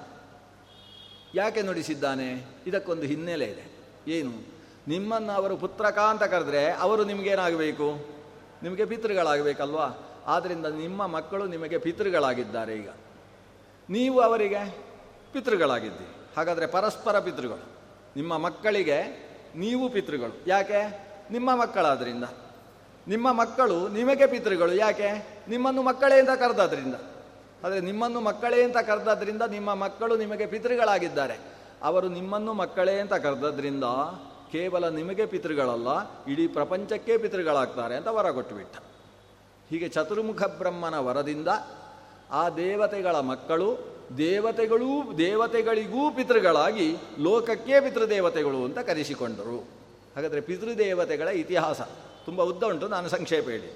ಯಾಕೆ ನುಡಿಸಿದ್ದಾನೆ? ಇದಕ್ಕೊಂದು ಹಿನ್ನೆಲೆ ಇದೆ. ಏನು? ನಿಮ್ಮನ್ನು ಅವರು ಪುತ್ರಕಾಂತ ಕರೆದ್ರೆ ಅವರು ನಿಮಗೇನಾಗಬೇಕು? ನಿಮಗೆ ಪಿತೃಗಳಾಗಬೇಕಲ್ವಾ? ಆದ್ದರಿಂದ ನಿಮ್ಮ ಮಕ್ಕಳು ನಿಮಗೆ ಪಿತೃಗಳಾಗಿದ್ದಾರೆ ಈಗ. ನೀವು ಅವರಿಗೆ ಪಿತೃಗಳಾಗಿದ್ದೀರಿ. ಹಾಗಾದರೆ ಪರಸ್ಪರ ಪಿತೃಗಳು. ನಿಮ್ಮ ಮಕ್ಕಳಿಗೆ ನೀವು ಪಿತೃಗಳು. ಯಾಕೆ? ನಿಮ್ಮ ಮಕ್ಕಳಾದ್ರಿಂದ. ನಿಮ್ಮ ಮಕ್ಕಳು ನಿಮಗೆ ಪಿತೃಗಳು, ಯಾಕೆ? ನಿಮ್ಮನ್ನು ಮಕ್ಕಳೇ ಅಂತ ಕರೆದಾದ್ರಿಂದ. ಆದರೆ ನಿಮ್ಮನ್ನು ಮಕ್ಕಳೇ ಅಂತ ಕರೆದಾದ್ರಿಂದ ನಿಮ್ಮ ಮಕ್ಕಳು ನಿಮಗೆ ಪಿತೃಗಳಾಗಿದ್ದಾರೆ. ಅವರು ನಿಮ್ಮನ್ನು ಮಕ್ಕಳೇ ಅಂತ ಕರೆದದ್ರಿಂದ ಕೇವಲ ನಿಮಗೆ ಪಿತೃಗಳಲ್ಲ, ಇಡೀ ಪ್ರಪಂಚಕ್ಕೆ ಪಿತೃಗಳಾಗ್ತಾರೆ ಅಂತ ವರ ಕೊಟ್ಟುಬಿಟ್ಟ. ಹೀಗೆ ಚತುರ್ಮುಖ ಬ್ರಹ್ಮನ ವರದಿಂದ ಆ ದೇವತೆಗಳ ಮಕ್ಕಳು ದೇವತೆಗಳೂ, ದೇವತೆಗಳಿಗೂ ಪಿತೃಗಳಾಗಿ ಲೋಕಕ್ಕೆ ಪಿತೃದೇವತೆಗಳು ಅಂತ ಕರೆಸಿಕೊಂಡರು. ಹಾಗಾದರೆ ಪಿತೃದೇವತೆಗಳ ಇತಿಹಾಸ. ತುಂಬ ಉದ್ದ ಉಂಟು, ನಾನು ಸಂಕ್ಷೇಪ ಹೇಳಿ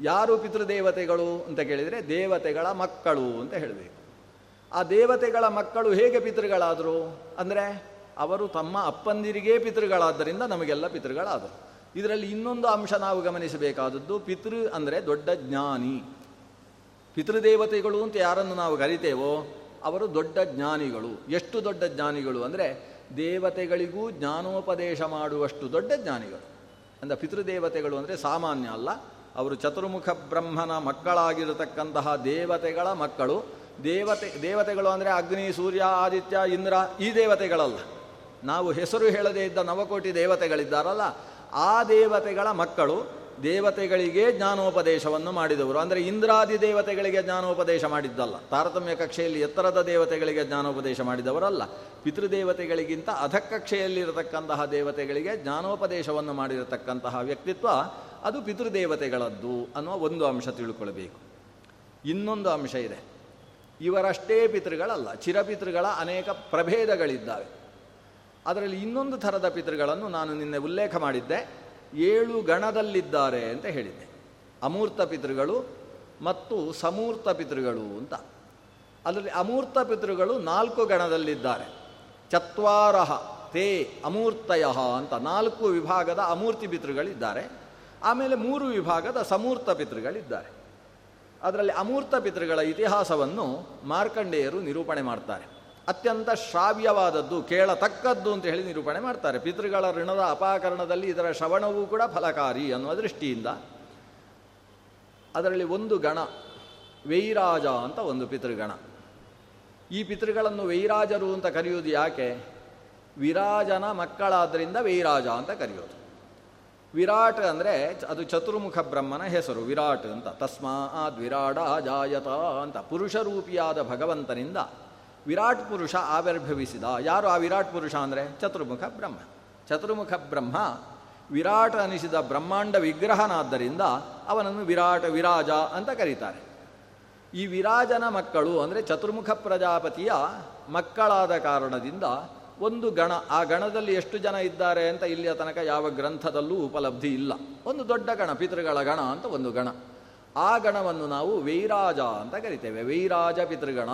ಯಾರು ಪಿತೃದೇವತೆಗಳು ಅಂತ ಕೇಳಿದರೆ ದೇವತೆಗಳ ಮಕ್ಕಳು ಅಂತ ಹೇಳಬೇಕು. ಆ ದೇವತೆಗಳ ಮಕ್ಕಳು ಹೇಗೆ ಪಿತೃಗಳಾದರು? ಅಂದರೆ ಅವರು ತಮ್ಮ ಅಪ್ಪಂದಿರಿಗೆ ಪಿತೃಗಳಾದ್ದರಿಂದ ನಮಗೆಲ್ಲ ಪಿತೃಗಳಾದರು. ಇದರಲ್ಲಿ ಇನ್ನೊಂದು ಅಂಶ ನಾವು ಗಮನಿಸಬೇಕಾದದ್ದು ಪಿತೃ ಅಂದರೆ ದೊಡ್ಡ ಜ್ಞಾನಿ. ಪಿತೃದೇವತೆಗಳು ಅಂತ ಯಾರನ್ನು ನಾವು ಕರಿತೇವೋ ಅವರು ದೊಡ್ಡ ಜ್ಞಾನಿಗಳು. ಎಷ್ಟು ದೊಡ್ಡ ಜ್ಞಾನಿಗಳು ಅಂದರೆ ದೇವತೆಗಳಿಗೂ ಜ್ಞಾನೋಪದೇಶ ಮಾಡುವಷ್ಟು ದೊಡ್ಡ ಜ್ಞಾನಿಗಳು. ಅಂದರೆ ಪಿತೃದೇವತೆಗಳು ಅಂದರೆ ಸಾಮಾನ್ಯ ಅಲ್ಲ. ಅವರು ಚತುರ್ಮುಖ ಬ್ರಹ್ಮನ ಮಕ್ಕಳಾಗಿರತಕ್ಕಂತಹ ದೇವತೆಗಳ ಮಕ್ಕಳು. ದೇವತೆ, ದೇವತೆಗಳು ಅಂದರೆ ಅಗ್ನಿ, ಸೂರ್ಯ, ಆದಿತ್ಯ, ಇಂದ್ರ ಈ ದೇವತೆಗಳಲ್ಲ. ನಾವು ಹೆಸರು ಹೇಳದೇ ಇದ್ದ ನವಕೋಟಿ ದೇವತೆಗಳಿದ್ದಾರಲ್ಲ, ಆ ದೇವತೆಗಳ ಮಕ್ಕಳು ದೇವತೆಗಳಿಗೆ ಜ್ಞಾನೋಪದೇಶವನ್ನು ಮಾಡಿದವರು. ಅಂದರೆ ಇಂದ್ರಾದಿ ದೇವತೆಗಳಿಗೆ ಜ್ಞಾನೋಪದೇಶ ಮಾಡಿದ್ದಲ್ಲ. ತಾರತಮ್ಯ ಕಕ್ಷೆಯಲ್ಲಿ ಎತ್ತರದ ದೇವತೆಗಳಿಗೆ ಜ್ಞಾನೋಪದೇಶ ಮಾಡಿದವರಲ್ಲ. ಪಿತೃದೇವತೆಗಳಿಗಿಂತ ಅಧಕಕ್ಷೆಯಲ್ಲಿರತಕ್ಕಂತಹ ದೇವತೆಗಳಿಗೆ ಜ್ಞಾನೋಪದೇಶವನ್ನು ಮಾಡಿರತಕ್ಕಂತಹ ವ್ಯಕ್ತಿತ್ವ ಅದು ಪಿತೃದೇವತೆಗಳದ್ದು ಅನ್ನುವ ಒಂದು ಅಂಶ ತಿಳ್ಕೊಳ್ಬೇಕು. ಇನ್ನೊಂದು ಅಂಶ ಇದೆ. ಇವರಷ್ಟೇ ಪಿತೃಗಳಲ್ಲ. ಚಿರಪಿತೃಗಳ ಅನೇಕ ಪ್ರಭೇದಗಳಿದ್ದಾವೆ. ಅದರಲ್ಲಿ ಇನ್ನೊಂದು ಥರದ ಪಿತೃಗಳನ್ನು ನಾನು ನಿನ್ನೆ ಉಲ್ಲೇಖ ಮಾಡಿದ್ದೆ. ಏಳು ಗಣದಲ್ಲಿದ್ದಾರೆ ಅಂತ ಹೇಳಿದೆ ಅಮೂರ್ತ ಪಿತೃಗಳು ಮತ್ತು ಸಮೂರ್ತ ಪಿತೃಗಳು ಅಂತ. ಅದರಲ್ಲಿ ಅಮೂರ್ತ ಪಿತೃಗಳು ನಾಲ್ಕು ಗಣದಲ್ಲಿದ್ದಾರೆ. ಚತ್ವಾರಹ, ತೇ ಅಮೂರ್ತಯ ಅಂತ ನಾಲ್ಕು ವಿಭಾಗದ ಅಮೂರ್ತಿ ಪಿತೃಗಳಿದ್ದಾರೆ. ಆಮೇಲೆ ಮೂರು ವಿಭಾಗದ ಸಮೂರ್ತ ಪಿತೃಗಳಿದ್ದಾರೆ. ಅದರಲ್ಲಿ ಅಮೂರ್ತ ಪಿತೃಗಳ ಇತಿಹಾಸವನ್ನು ಮಾರ್ಕಂಡೇಯರು ನಿರೂಪಣೆ ಮಾಡ್ತಾರೆ. ಅತ್ಯಂತ ಶ್ರಾವ್ಯವಾದದ್ದು, ಕೇಳತಕ್ಕದ್ದು ಅಂತ ಹೇಳಿ ನಿರೂಪಣೆ ಮಾಡ್ತಾರೆ. ಪಿತೃಗಳ ಋಣದ ಅಪಾಕರಣದಲ್ಲಿ ಇದರ ಶ್ರವಣವೂ ಕೂಡ ಫಲಕಾರಿ ಅನ್ನುವ ದೃಷ್ಟಿಯಿಂದ ಅದರಲ್ಲಿ ಒಂದು ಗಣ, ವೈರಾಜ ಅಂತ ಒಂದು ಪಿತೃಗಣ. ಈ ಪಿತೃಗಳನ್ನು ವೈರಾಜರು ಅಂತ ಕರೆಯುವುದು ಯಾಕೆ? ವಿರಾಜನ ಮಕ್ಕಳಾದ್ದರಿಂದ ವೈರಾಜ ಅಂತ ಕರೆಯೋದು. ವಿರಾಟ್ ಅಂದರೆ ಅದು ಚತುರ್ಮುಖ ಬ್ರಹ್ಮನ ಹೆಸರು, ವಿರಾಟ್ ಅಂತ. ತಸ್ಮಾತ್ ವಿರಾಡ ಜಾಯತ ಅಂತ. ಪುರುಷರೂಪಿಯಾದ ಭಗವಂತನಿಂದ ವಿರಾಟ್ ಪುರುಷ ಆವಿರ್ಭವಿಸಿದ. ಯಾರು ಆ ವಿರಾಟ್ ಪುರುಷ ಅಂದರೆ? ಚತುರ್ಮುಖ ಬ್ರಹ್ಮ. ಚತುರ್ಮುಖ ಬ್ರಹ್ಮ ವಿರಾಟ ಅನಿಸಿದ ಬ್ರಹ್ಮಾಂಡ ವಿಗ್ರಹನಾದ್ದರಿಂದ ಅವನನ್ನು ವಿರಾಟ ವಿರಾಜ ಅಂತ ಕರೀತಾರೆ. ಈ ವಿರಾಜನ ಮಕ್ಕಳು ಅಂದರೆ ಚತುರ್ಮುಖ ಪ್ರಜಾಪತಿಯ ಮಕ್ಕಳಾದ ಕಾರಣದಿಂದ ಒಂದು ಗಣ, ಆ ಗಣದಲ್ಲಿ ಎಷ್ಟು ಜನ ಇದ್ದಾರೆ ಅಂತ ಇಲ್ಲಿಯ ತನಕ ಯಾವ ಗ್ರಂಥದಲ್ಲೂ ಉಪಲಬ್ಧಿ ಇಲ್ಲ. ಒಂದು ದೊಡ್ಡ ಗಣ, ಪಿತೃಗಳ ಗಣ ಅಂತ ಒಂದು ಗಣ. ಆ ಗಣವನ್ನು ನಾವು ವೈರಾಜ ಅಂತ ಕರಿತೇವೆ. ವೈರಾಜ ಪಿತೃಗಣ.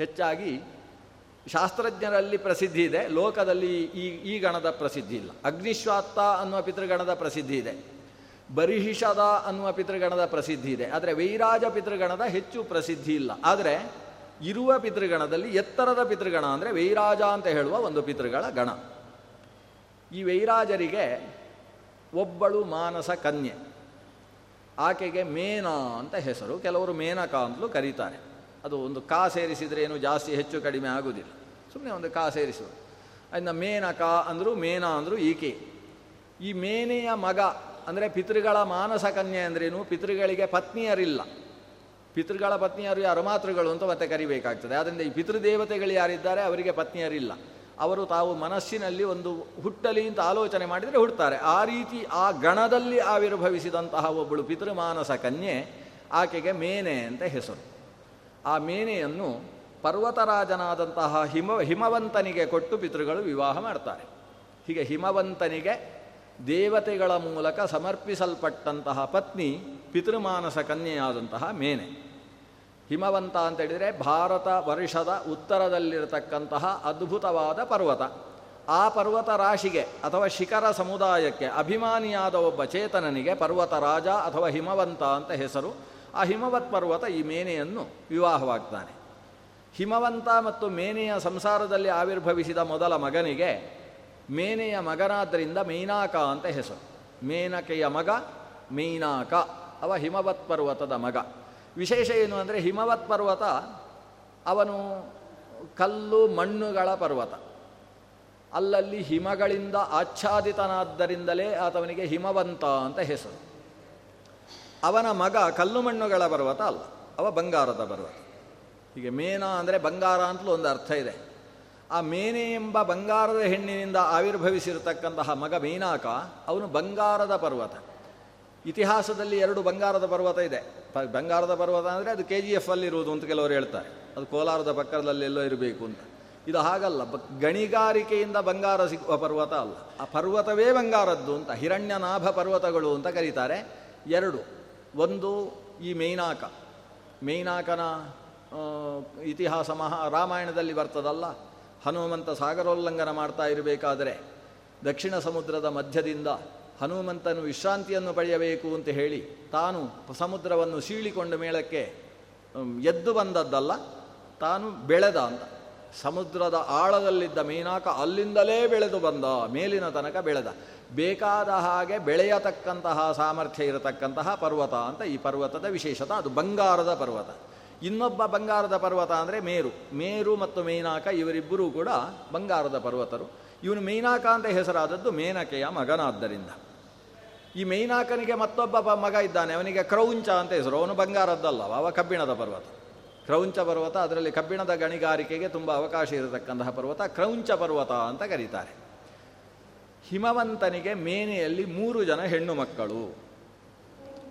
ಹೆಚ್ಚಾಗಿ ಶಾಸ್ತ್ರಜ್ಞರಲ್ಲಿ ಪ್ರಸಿದ್ಧಿ ಇದೆ, ಲೋಕದಲ್ಲಿ ಈ ಈ ಗಣದ ಪ್ರಸಿದ್ಧಿ ಇಲ್ಲ. ಅಗ್ನಿಶ್ವಾತ್ತ ಅನ್ನುವ ಪಿತೃಗಣದ ಪ್ರಸಿದ್ಧಿ ಇದೆ, ಬರಿಹಿಷದ ಅನ್ನುವ ಪಿತೃಗಣದ ಪ್ರಸಿದ್ಧಿ ಇದೆ. ಆದರೆ ವೈರಾಜ ಪಿತೃಗಣದ ಹೆಚ್ಚು ಪ್ರಸಿದ್ಧಿ ಇಲ್ಲ. ಆದರೆ ಇರುವ ಪಿತೃಗಣದಲ್ಲಿ ಎತ್ತರದ ಪಿತೃಗಣ ಅಂದರೆ ವೈರಾಜ ಅಂತ ಹೇಳುವ ಒಂದು ಪಿತೃಗಳ ಗಣ. ಈ ವೈರಾಜರಿಗೆ ಒಬ್ಬಳು ಮಾನಸ ಕನ್ಯೆ, ಆಕೆಗೆ ಮೇನ ಅಂತ ಹೆಸರು. ಕೆಲವರು ಮೇನಕ ಅಂತಲೂ ಕರೀತಾರೆ. ಅದು ಒಂದು ಕಾ ಸೇರಿಸಿದರೆ ಏನು ಜಾಸ್ತಿ ಹೆಚ್ಚು ಕಡಿಮೆ ಆಗುವುದಿಲ್ಲ. ಸುಮ್ಮನೆ ಒಂದು ಕಾ ಸೇರಿಸುವುದು ಮೇನ ಕಾ ಅಂದರು ಮೇನ ಅಂದರು ಈಕೆ. ಈ ಮೇನೆಯ ಮಗ ಅಂದರೆ ಪಿತೃಗಳ ಮಾನಸ ಕನ್ಯೆ ಅಂದ್ರೇನು? ಪಿತೃಗಳಿಗೆ ಪತ್ನಿಯರಿಲ್ಲ. ಪಿತೃಗಳ ಪತ್ನಿಯರು ಯಾರು? ಮಾತೃಗಳು ಅಂತ ಮತ್ತೆ ಕರಿಬೇಕಾಗ್ತದೆ. ಆದ್ದರಿಂದ ಈ ಪಿತೃದೇವತೆಗಳು ಯಾರಿದ್ದಾರೆ? ಅವರಿಗೆ ಪತ್ನಿಯರಿಲ್ಲ. ಅವರು ತಾವು ಮನಸ್ಸಿನಲ್ಲಿ ಒಂದು ಹುಟ್ಟಲಿ ಅಂತ ಆಲೋಚನೆ ಮಾಡಿದರೆ ಹುಡ್ತಾರೆ. ಆ ರೀತಿ ಆ ಗಣದಲ್ಲಿ ಆವಿರ್ಭವಿಸಿದಂತಹ ಒಬ್ಬಳು ಪಿತೃಮಾನಸ ಕನ್ಯೆ, ಆಕೆಗೆ ಮೇನೆ ಅಂತ ಹೆಸರು. ಆ ಮೇನೆಯನ್ನು ಪರ್ವತರಾಜನಾದಂತಹ ಹಿಮ, ಹಿಮವಂತನಿಗೆ ಕೊಟ್ಟು ಪಿತೃಗಳು ವಿವಾಹ ಮಾಡ್ತಾರೆ. ಹೀಗೆ ಹಿಮವಂತನಿಗೆ ದೇವತೆಗಳ ಮೂಲಕ ಸಮರ್ಪಿಸಲ್ಪಟ್ಟಂತಹ ಪತ್ನಿ ಪಿತೃಮಾನಸ ಕನ್ಯೆಯಾದಂತಹ ಮೇನೆ. ಹಿಮವಂತ ಅಂತ ಹೇಳಿದರೆ ಭಾರತ ವರ್ಷದ ಉತ್ತರದಲ್ಲಿರತಕ್ಕಂತಹ ಅದ್ಭುತವಾದ ಪರ್ವತ. ಆ ಪರ್ವತ ರಾಶಿಗೆ ಅಥವಾ ಶಿಖರ ಸಮುದಾಯಕ್ಕೆ ಅಭಿಮಾನಿಯಾದ ಒಬ್ಬ ಚೇತನನಿಗೆ ಪರ್ವತ ರಾಜ ಅಥವಾ ಹಿಮವಂತ ಅಂತ ಹೆಸರು ಆ ಹಿಮವತ್ ಪರ್ವತ ಈ ಮೇನೆಯನ್ನು ವಿವಾಹವಾಗ್ತಾನೆ. ಹಿಮವಂತ ಮತ್ತು ಮೇನೆಯ ಸಂಸಾರದಲ್ಲಿ ಆವಿರ್ಭವಿಸಿದ ಮೊದಲ ಮಗನಿಗೆ ಮೇನೆಯ ಮಗನಾದ್ದರಿಂದ ಮೈನಾಕ ಅಂತ ಹೆಸರು. ಮೇನಕೆಯ ಮಗ ಮೈನಾಕ, ಅವ ಹಿಮವತ್ ಪರ್ವತದ ಮಗ. ವಿಶೇಷ ಏನು ಅಂದರೆ ಹಿಮವತ್ ಪರ್ವತ ಅವನು ಕಲ್ಲು ಮಣ್ಣುಗಳ ಪರ್ವತ. ಅಲ್ಲಲ್ಲಿ ಹಿಮಗಳಿಂದ ಆಚ್ಛಾದಿತನಾದ್ದರಿಂದಲೇ ಆತವನಿಗೆ ಹಿಮವಂತ ಅಂತ ಹೆಸರು. ಅವನ ಮಗ ಕಲ್ಲು ಮಣ್ಣುಗಳ ಪರ್ವತ ಅಲ್ಲ, ಅವ ಬಂಗಾರದ ಪರ್ವತ. ಹೀಗೆ ಮೇನ ಅಂದರೆ ಬಂಗಾರ ಅಂತಲೂ ಒಂದು ಅರ್ಥ ಇದೆ. ಆ ಮೇನೆ ಎಂಬ ಬಂಗಾರದ ಹೆಣ್ಣಿನಿಂದ ಆವಿರ್ಭವಿಸಿರತಕ್ಕಂತಹ ಮಗ ಮೇನಾಕ, ಅವನು ಬಂಗಾರದ ಪರ್ವತ. ಇತಿಹಾಸದಲ್ಲಿ ಎರಡು ಬಂಗಾರದ ಪರ್ವತ ಇದೆ. ಬಂಗಾರದ ಪರ್ವತ ಅಂದರೆ ಅದು ಕೆ ಜಿ ಎಫ್ ಅಲ್ಲಿರುವುದು ಅಂತ ಕೆಲವರು ಹೇಳ್ತಾರೆ. ಅದು ಕೋಲಾರದ ಪಕ್ಕದಲ್ಲಿ ಎಲ್ಲೋ ಇರಬೇಕು ಅಂತ. ಇದು ಹಾಗಲ್ಲ, ಬ, ಗಣಿಗಾರಿಕೆಯಿಂದ ಬಂಗಾರ ಸಿಗುವ ಪರ್ವತ ಅಲ್ಲ. ಆ ಪರ್ವತವೇ ಬಂಗಾರದ್ದು ಅಂತ, ಹಿರಣ್ಯನಾಭ ಪರ್ವತಗಳು ಅಂತ ಕರೀತಾರೆ. ಎರಡು ಒಂದು ಈ ಮೇನಾಕ. ಮೇನಾಕನ ಇತಿಹಾಸ ಮಹಾ ರಾಮಾಯಣದಲ್ಲಿ ಬರ್ತದಲ್ಲ? ಹನುಮಂತ ಸಾಗರೋಲ್ಲಂಘನ ಮಾಡ್ತಾ ಇರಬೇಕಾದರೆ ದಕ್ಷಿಣ ಸಮುದ್ರದ ಮಧ್ಯದಿಂದ ಹನುಮಂತನು ವಿಶ್ರಾಂತಿಯನ್ನು ಪಡೆಯಬೇಕು ಅಂತ ಹೇಳಿ ತಾನು ಸಮುದ್ರವನ್ನು ಸೀಳಿಕೊಂಡು ಮೇಳಕ್ಕೆ ಎದ್ದು ಬಂದದ್ದಲ್ಲ? ತಾನು ಬೆಳೆದ ಅಂತ. ಸಮುದ್ರದ ಆಳದಲ್ಲಿದ್ದ ಮೀನಾಕ ಅಲ್ಲಿಂದಲೇ ಬೆಳೆದು ಬಂದ, ಮೇಲಿನ ತನಕ ಬೆಳೆದ. ಬೇಕಾದ ಹಾಗೆ ಬೆಳೆಯತಕ್ಕಂತಹ ಸಾಮರ್ಥ್ಯ ಇರತಕ್ಕಂತಹ ಪರ್ವತ ಅಂತ ಈ ಪರ್ವತದ ವಿಶೇಷತ. ಅದು ಬಂಗಾರದ ಪರ್ವತ. ಇನ್ನೊಬ್ಬ ಬಂಗಾರದ ಪರ್ವತ ಅಂದರೆ ಮೇರು. ಮೇರು ಮತ್ತು ಮೇನಾಕ ಇವರಿಬ್ಬರೂ ಕೂಡ ಬಂಗಾರದ ಪರ್ವತರು. ಇವನು ಮೇನಾಕ ಅಂತ ಹೆಸರಾದದ್ದು ಮೇನಕೆಯ ಮಗನಾದ್ದರಿಂದ. ಈ ಮೇನಾಕನಿಗೆ ಮತ್ತೊಬ್ಬ ಮಗ ಇದ್ದಾನೆ. ಅವನಿಗೆ ಕ್ರೌಂಚ ಅಂತ ಹೆಸರು. ಅವನು ಬಂಗಾರದ್ದಲ್ಲ, ಅವ ಕಬ್ಬಿಣದ ಪರ್ವತ. ಕ್ರೌಂಚ ಪರ್ವತ, ಅದರಲ್ಲಿ ಕಬ್ಬಿಣದ ಗಣಿಗಾರಿಕೆಗೆ ತುಂಬ ಅವಕಾಶ ಇರತಕ್ಕಂತಹ ಪರ್ವತ. ಕ್ರೌಂಚ ಪರ್ವತ ಅಂತ ಕರೀತಾರೆ. ಹಿಮವಂತನಿಗೆ ಮೇನೆಯಲ್ಲಿ ಮೂರು ಜನ ಹೆಣ್ಣು ಮಕ್ಕಳು.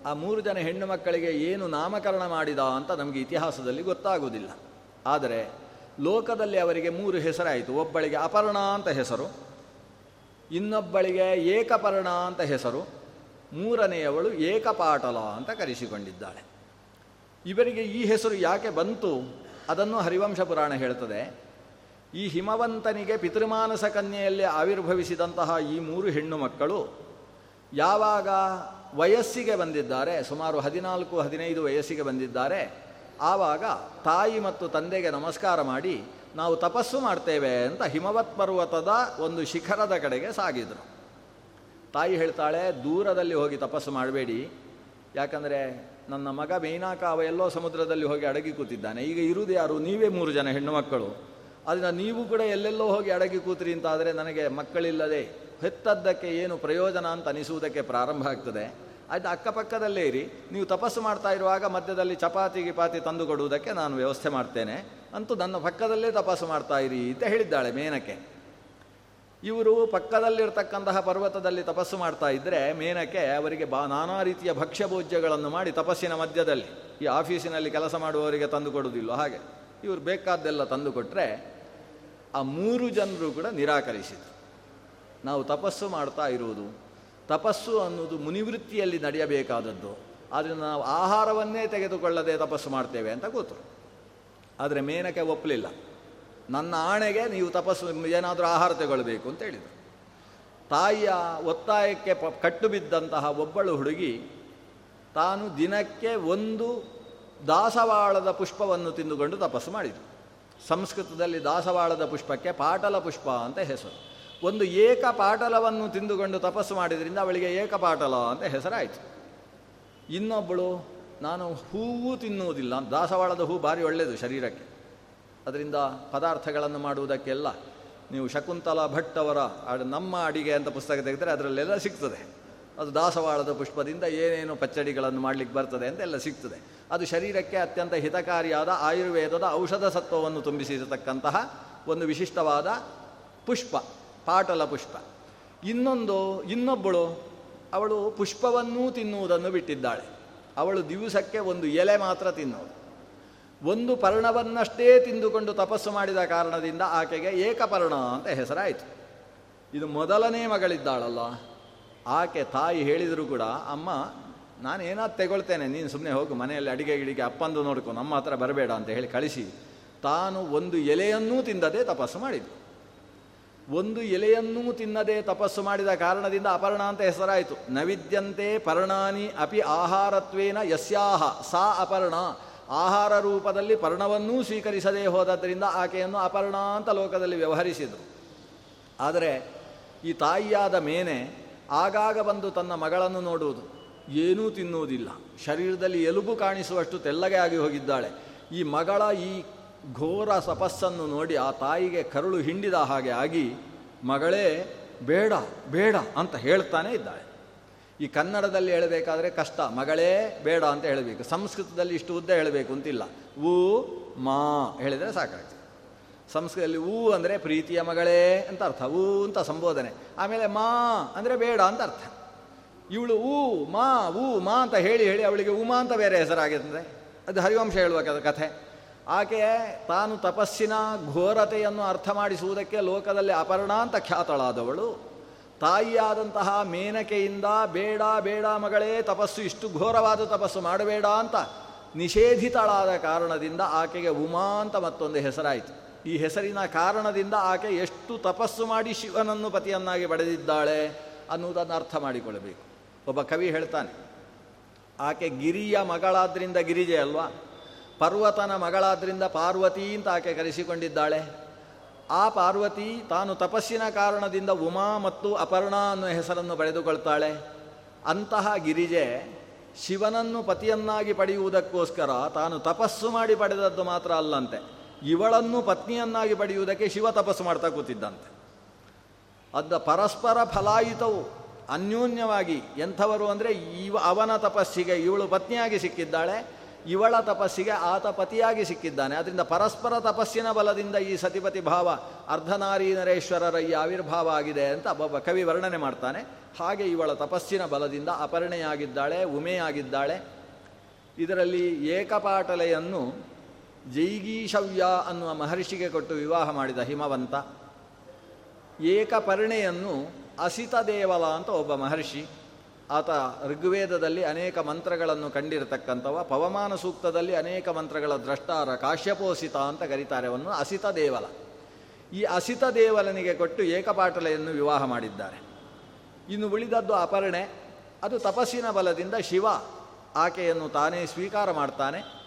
ಆ ಮೂರು ಜನ ಹೆಣ್ಣು ಮಕ್ಕಳಿಗೆ ಏನು ನಾಮಕರಣ ಮಾಡಿದ ಅಂತ ನಮಗೆ ಇತಿಹಾಸದಲ್ಲಿ ಗೊತ್ತಾಗುವುದಿಲ್ಲ ಆದರೆ ಲೋಕದಲ್ಲಿ ಅವರಿಗೆ ಮೂರು ಹೆಸರಾಯಿತು. ಒಬ್ಬಳಿಗೆ ಅಪರ್ಣ ಅಂತ ಹೆಸರು, ಇನ್ನೊಬ್ಬಳಿಗೆ ಏಕಪರ್ಣ ಅಂತ ಹೆಸರು, ಮೂರನೆಯವಳು ಏಕಪಾಟಲ ಅಂತ ಕರೆಸಿಕೊಂಡಿದ್ದಾಳೆ. ಇವರಿಗೆ ಈ ಹೆಸರು ಯಾಕೆ ಬಂತು? ಅದನ್ನು ಹರಿವಂಶ ಪುರಾಣ ಹೇಳ್ತದೆ. ಈ ಹಿಮವಂತನಿಗೆ ಪಿತೃಮಾನಸ ಕನ್ಯೆಯಲ್ಲಿ ಆವಿರ್ಭವಿಸಿದಂತಹ ಈ ಮೂರು ಹೆಣ್ಣು ಮಕ್ಕಳು ಯಾವಾಗ ವಯಸ್ಸಿಗೆ ಬಂದಿದ್ದಾರೆ, ಸುಮಾರು ಹದಿನಾಲ್ಕು, ಹದಿನೈದು ವಯಸ್ಸಿಗೆ ಬಂದಿದ್ದಾರೆ, ಆವಾಗ ತಾಯಿ ಮತ್ತು ತಂದೆಗೆ ನಮಸ್ಕಾರ ಮಾಡಿ, ನಾವು ತಪಸ್ಸು ಮಾಡ್ತೇವೆ ಅಂತ ಹಿಮವತ್ ಪರ್ವತದ ಒಂದು ಶಿಖರದ ಕಡೆಗೆ ಸಾಗಿದರು. ತಾಯಿ ಹೇಳ್ತಾಳೆ, ದೂರದಲ್ಲಿ ಹೋಗಿ ತಪಸ್ಸು ಮಾಡಬೇಡಿ. ಯಾಕಂದರೆ ನನ್ನ ಮಗ ಮೇನಾಕ ಅವ ಎಲ್ಲೋ ಸಮುದ್ರದಲ್ಲಿ ಹೋಗಿ ಅಡಗಿ ಕೂತಿದ್ದಾನೆ. ಈಗ ಇರುವುದು ಯಾರು? ನೀವೇ ಮೂರು ಜನ ಹೆಣ್ಣು ಮಕ್ಕಳು. ಅದನ್ನು ನೀವು ಕೂಡ ಎಲ್ಲೆಲ್ಲೋ ಹೋಗಿ ಅಡಗಿ ಕೂತ್ರಿ ಅಂತಾದರೆ ನನಗೆ ಮಕ್ಕಳಿಲ್ಲದೆ ಹೆತ್ತದ್ದಕ್ಕೆ ಏನು ಪ್ರಯೋಜನ ಅಂತ ಅನಿಸುವುದಕ್ಕೆ ಪ್ರಾರಂಭ ಆಗ್ತದೆ. ಅದು ಅಕ್ಕಪಕ್ಕದಲ್ಲೇ ಇರಿ. ನೀವು ತಪಸ್ಸು ಮಾಡ್ತಾ ಇರುವಾಗ ಮಧ್ಯದಲ್ಲಿ ಚಪಾತಿ, ಗಿಪಾತಿ ತಂದು ಕೊಡುವುದಕ್ಕೆ ನಾನು ವ್ಯವಸ್ಥೆ ಮಾಡ್ತೇನೆ. ಅಂತೂ ನನ್ನ ಪಕ್ಕದಲ್ಲೇ ತಪಸ್ಸು ಮಾಡ್ತಾ ಇರಿ ಅಂತ ಹೇಳಿದ್ದಾಳೆ ಮೇನಕ್ಕೆ ಇವರು ಪಕ್ಕದಲ್ಲಿರ್ತಕ್ಕಂತಹ ಪರ್ವತದಲ್ಲಿ ತಪಸ್ಸು ಮಾಡ್ತಾ ಇದ್ದರೆ ಮೇನಕ್ಕೆ ಅವರಿಗೆ ಬಾ ನಾನಾ ರೀತಿಯ ಭಕ್ಷ್ಯ ಭೋಜ್ಯಗಳನ್ನು ಮಾಡಿ ತಪಸ್ಸಿನ ಮಧ್ಯದಲ್ಲಿ, ಈ ಆಫೀಸಿನಲ್ಲಿ ಕೆಲಸ ಮಾಡುವವರಿಗೆ ತಂದು ಕೊಡುವುದಿಲ್ಲ, ಹಾಗೆ. ಇವರು ಬೇಕಾದ್ದೆಲ್ಲ ತಂದು ಕೊಟ್ಟರೆ ಆ ಮೂರು ಜನರು ಕೂಡ ನಿರಾಕರಿಸಿದರು. ನಾವು ತಪಸ್ಸು ಮಾಡ್ತಾ ಇರುವುದು. ತಪಸ್ಸು ಅನ್ನೋದು ಮುನಿವೃತ್ತಿಯಲ್ಲಿ ನಡೆಯಬೇಕಾದದ್ದು. ಆದರೆ ನಾವು ಆಹಾರವನ್ನೇ ತೆಗೆದುಕೊಳ್ಳದೆ ತಪಸ್ಸು ಮಾಡ್ತೇವೆ ಅಂತ ಕೂತರು. ಆದರೆ ಮೇನಕ್ಕೆ ಒಪ್ಪಲಿಲ್ಲ. ನನ್ನ ಆಣೆಗೆ ನೀವು ತಪಸ್ಸು, ಏನಾದರೂ ಆಹಾರ ತಗೊಳ್ಬೇಕು ಅಂತ ಹೇಳಿದರು. ತಾಯಿಯ ಒತ್ತಾಯಕ್ಕೆ ಪ, ಕಟ್ಟು ಬಿದ್ದಂತಹ ಒಬ್ಬಳು ಹುಡುಗಿ ತಾನು ದಿನಕ್ಕೆ ಒಂದು ದಾಸವಾಳದ ಪುಷ್ಪವನ್ನು ತಿಂದುಕೊಂಡು ತಪಸ್ಸು ಮಾಡಿದರು. ಸಂಸ್ಕೃತದಲ್ಲಿ ದಾಸವಾಳದ ಪುಷ್ಪಕ್ಕೆ ಪಾಟಲ ಪುಷ್ಪ ಅಂತ ಹೆಸರು. ಒಂದು ಏಕ ಪಾಟಲವನ್ನು ತಿಂದುಕೊಂಡು ತಪಸ್ಸು ಮಾಡಿದ್ರಿಂದ ಅವಳಿಗೆ ಏಕ ಪಾಟಲ ಅಂತ ಹೆಸರಾಯಿತು. ಇನ್ನೊಬ್ಬಳು ನಾನು ಹೂವು ತಿನ್ನುವುದಿಲ್ಲ, ದಾಸವಾಳದ ಹೂ ಭಾರಿ ಒಳ್ಳೆಯದು ಶರೀರಕ್ಕೆ. ಅದರಿಂದ ಪದಾರ್ಥಗಳನ್ನು ಮಾಡುವುದಕ್ಕೆಲ್ಲ ನೀವು ಶಕುಂತಲಾ ಭಟ್ ಅವರ ನಮ್ಮ ಅಡಿಗೆ ಅಂತ ಪುಸ್ತಕ ತೆಗೆದರೆ ಅದರಲ್ಲೆಲ್ಲ ಸಿಗ್ತದೆ. ಅದು ದಾಸವಾಳದ ಪುಷ್ಪದಿಂದ ಏನೇನು ಪಚ್ಚಡಿಗಳನ್ನು ಮಾಡಲಿಕ್ಕೆ ಬರ್ತದೆ ಅಂತ ಎಲ್ಲ ಸಿಗ್ತದೆ. ಅದು ಶರೀರಕ್ಕೆ ಅತ್ಯಂತ ಹಿತಕಾರಿಯಾದ ಆಯುರ್ವೇದದ ಔಷಧ ಸತ್ವವನ್ನು ತುಂಬಿಸಿರತಕ್ಕಂತಹ ಒಂದು ವಿಶಿಷ್ಟವಾದ ಪುಷ್ಪ, ಪಾಟಲ ಪುಷ್ಪ. ಇನ್ನೊಂದು, ಇನ್ನೊಬ್ಬಳು ಅವಳು ಪುಷ್ಪವನ್ನೂ ತಿನ್ನುವುದನ್ನು ಬಿಟ್ಟಿದ್ದಾಳೆ. ಅವಳು ದಿವಸಕ್ಕೆ ಒಂದು ಎಲೆ ಮಾತ್ರ ತಿನ್ನೋದು ಒಂದು ಪರ್ಣವನ್ನಷ್ಟೇ ತಿಂದುಕೊಂಡು ತಪಸ್ಸು ಮಾಡಿದ ಕಾರಣದಿಂದ ಆಕೆಗೆ ಏಕಪರ್ಣ ಅಂತ ಹೆಸರಾಯಿತು. ಇದು ಮೊದಲನೇ ಮಗಳಿದ್ದಾಳಲ್ಲ. ಆಕೆ ತಾಯಿ ಹೇಳಿದರೂ ಕೂಡ, ಅಮ್ಮ ನಾನು ಏನಾದ್ರು ತೆಗೊಳ್ತೇನೆ, ನೀನು ಸುಮ್ಮನೆ ಹೋಗು, ಮನೆಯಲ್ಲಿ ಅಡಿಗೆ ಗಿಡಿಗೆ ಅಪ್ಪಂದು ನೋಡ್ಕೊ, ನಮ್ಮ ಹತ್ರ ಬರಬೇಡ ಅಂತ ಹೇಳಿ ಕಳಿಸಿ. ತಾನು ಒಂದು ಎಲೆಯನ್ನೂ ತಿಂದದೇ ತಪಸ್ಸು ಮಾಡಿದ್ದು ಒಂದು ಎಲೆಯನ್ನೂ ತಿನ್ನದೆ ತಪಸ್ಸು ಮಾಡಿದ ಕಾರಣದಿಂದ ಅಪರ್ಣ ಅಂತ ಹೆಸರಾಯಿತು. ನವಿದ್ಯಂತೆ ಪರ್ಣಾನಿ ಅಪಿ ಆಹಾರತ್ವೇನ ಯಸ್ಯಾಹ, ಸಾ ಅಪರ್ಣ. ಆಹಾರ ರೂಪದಲ್ಲಿ ಪರ್ಣವನ್ನೂ ಸ್ವೀಕರಿಸದೇ ಹೋದದ್ದರಿಂದ ಆಕೆಯನ್ನು ಅಪರ್ಣ ಅಂತ ಲೋಕದಲ್ಲಿ ವ್ಯವಹರಿಸಿದರು. ಆದರೆ ಈ ತಾಯಿಯಾದ ಮೇನೆ ಆಗಾಗ ಬಂದು ತನ್ನ ಮಗಳನ್ನು ನೋಡುವುದು. ಏನೂ ತಿನ್ನುವುದಿಲ್ಲ ಶರೀರದಲ್ಲಿ ಎಲುಬು ಕಾಣಿಸುವಷ್ಟು ತೆಲ್ಲಗೆ ಆಗಿ ಹೋಗಿದ್ದಾಳೆ. ಈ ಮಗಳ ಈ ಘೋರ ಸಪಸ್ಸನ್ನು ನೋಡಿ ಆ ತಾಯಿಗೆ ಕರುಳು ಹಿಂಡಿದ ಹಾಗೆ ಆಗಿ, ಮಗಳೇ, ಬೇಡ ಬೇಡ ಅಂತ ಹೇಳ್ತಾನೆ ಇದ್ದಾಳೆ. ಈ ಕನ್ನಡದಲ್ಲಿ ಹೇಳಬೇಕಾದ್ರೆ ಕಷ್ಟ. ಮಗಳೇ, ಬೇಡ ಅಂತ ಹೇಳಬೇಕು. ಸಂಸ್ಕೃತದಲ್ಲಿ ಇಷ್ಟು ಉದ್ದ ಹೇಳಬೇಕು ಅಂತಿಲ್ಲ. ಊ, ಮಾ ಹೇಳಿದರೆ ಸಾಕಾಗ್ತದೆ ಸಂಸ್ಕೃತದಲ್ಲಿ ಊ ಅಂದರೆ ಪ್ರೀತಿಯ ಮಗಳೇ ಅಂತ ಅರ್ಥ. ಊ ಅಂತ ಸಂಬೋಧನೆ. ಆಮೇಲೆ ಮಾ ಅಂದರೆ ಬೇಡ ಅಂತ ಅರ್ಥ. ಇವಳು ಊ, ಮಾ ಊ, ಮಾ ಅಂತ ಹೇಳಿ ಹೇಳಿ ಅವಳಿಗೆ ಉಮಾ ಅಂತ ಬೇರೆ ಹೆಸರಾಗಿರ್ತದೆ. ಅದು ಹರಿವಂಶ ಹೇಳುವ ಕಥೆ. ಆಕೆ ತಾನು ತಪಸ್ಸಿನ ಘೋರತೆಯನ್ನು ಅರ್ಥ ಮಾಡಿಸುವುದಕ್ಕೆ ಲೋಕದಲ್ಲಿ ಅಪರ್ಣ ಅಂತ ಖ್ಯಾತಳಾದವಳು. ತಾಯಿಯಾದಂತಹ ಮೇನಕೆಯಿಂದ ಬೇಡ ಬೇಡ ಮಗಳೇ, ತಪಸ್ಸು ಇಷ್ಟು ಘೋರವಾದ ತಪಸ್ಸು ಮಾಡಬೇಡ ಅಂತ ನಿಷೇಧಿತಳಾದ ಕಾರಣದಿಂದ ಆಕೆಗೆ ಉಮಾ ಅಂತ ಮತ್ತೊಂದು ಹೆಸರಾಯಿತು. ಈ ಹೆಸರಿನ ಕಾರಣದಿಂದ ಆಕೆ ಎಷ್ಟು ತಪಸ್ಸು ಮಾಡಿ ಶಿವನನ್ನು ಪತಿಯನ್ನಾಗಿ ಪಡೆದಿದ್ದಾಳೆ ಅನ್ನುವುದನ್ನು ಅರ್ಥ ಮಾಡಿಕೊಳ್ಳಬೇಕು. ಒಬ್ಬ ಕವಿ ಹೇಳ್ತಾನೆ, ಆಕೆ ಗಿರಿಯ ಮಗಳಾದ್ರಿಂದ ಗಿರಿಜೆ ಅಲ್ವಾ? ಪರ್ವತನ ಮಗಳಾದ್ರಿಂದ ಪಾರ್ವತಿ ಅಂತ ಆಕೆ ಕರೆಸಿಕೊಂಡಿದ್ದಾಳೆ. ಆ ಪಾರ್ವತಿ ತಾನು ತಪಸ್ಸಿನ ಕಾರಣದಿಂದ ಉಮಾ ಮತ್ತು ಅಪರ್ಣಾ ಅನ್ನೋ ಹೆಸರನ್ನು ಪಡೆದುಕೊಳ್ತಾಳೆ. ಅಂತಹ ಗಿರಿಜೆ ಶಿವನನ್ನು ಪತಿಯನ್ನಾಗಿ ಪಡೆಯುವುದಕ್ಕೋಸ್ಕರ ತಾನು ತಪಸ್ಸು ಮಾಡಿ ಪಡೆದದ್ದು ಮಾತ್ರ ಅಲ್ಲಂತೆ. ಇವಳನ್ನು ಪತ್ನಿಯನ್ನಾಗಿ ಪಡೆಯುವುದಕ್ಕೆ ಶಿವ ತಪಸ್ಸು ಮಾಡ್ತಾ ಕೂತಿದ್ದಂತೆ. ಅದ ಪರಸ್ಪರ ಫಲಾಯಿತವು, ಅನ್ಯೋನ್ಯವಾಗಿ ಎಂಥವರು ಅಂದರೆ ಇವ, ಅವನ ತಪಸ್ಸಿಗೆ ಇವಳು ಪತ್ನಿಯಾಗಿ ಸಿಕ್ಕಿದ್ದಾಳೆ, ಇವಳ ತಪಸ್ಸಿಗೆ ಆತ ಪತಿಯಾಗಿ ಸಿಕ್ಕಿದ್ದಾನೆ. ಅದರಿಂದ ಪರಸ್ಪರ ತಪಸ್ಸಿನ ಬಲದಿಂದ ಈ ಸತಿಪತಿ ಭಾವ ಅರ್ಧನಾರಿ ನರೇಶ್ವರರ ಈ ಆವಿರ್ಭಾವ ಆಗಿದೆ ಅಂತ ಒಬ್ಬ ಕವಿ ವರ್ಣನೆ ಮಾಡ್ತಾನೆ. ಹಾಗೆ ಇವಳ ತಪಸ್ಸಿನ ಬಲದಿಂದ ಅಪರ್ಣೆಯಾಗಿದ್ದಾಳೆ, ಉಮೆಯಾಗಿದ್ದಾಳೆ. ಇದರಲ್ಲಿ ಏಕಪಾಟಲೆಯನ್ನು ಜೈಗೀಶವ್ಯ ಅನ್ನುವ ಮಹರ್ಷಿಗೆ ಕೊಟ್ಟು ವಿವಾಹ ಮಾಡಿದ ಹಿಮವಂತ. ಏಕಪರ್ಣೆಯನ್ನು ಅಸಿತದೇವಲ ಅಂತ ಒಬ್ಬ ಮಹರ್ಷಿ, ಆತ ಋಗ್ವೇದದಲ್ಲಿ ಅನೇಕ ಮಂತ್ರಗಳನ್ನು ಕಂಡಿರತಕ್ಕಂಥವ, ಪವಮಾನ ಸೂಕ್ತದಲ್ಲಿ ಅನೇಕ ಮಂತ್ರಗಳ ದ್ರಷ್ಟಾರ ಕಾಶ್ಯಪೋಸಿತ ಅಂತ ಕರೀತಾರೆ ಅವನು ಅಸಿತ ದೇವಲ ಈ ಅಸಿತ ದೇವಲನಿಗೆ ಕೊಟ್ಟು ಏಕಪಾಟಲೆಯನ್ನು ವಿವಾಹ ಮಾಡಿದ್ದಾರೆ. ಇನ್ನು ಉಳಿದದ್ದು ಅಪರ್ಣೆ, ಅದು ತಪಸ್ಸಿನ ಬಲದಿಂದ ಶಿವ, ಆಕೆಯನ್ನು ತಾನೇ ಸ್ವೀಕಾರ ಮಾಡ್ತಾನೆ.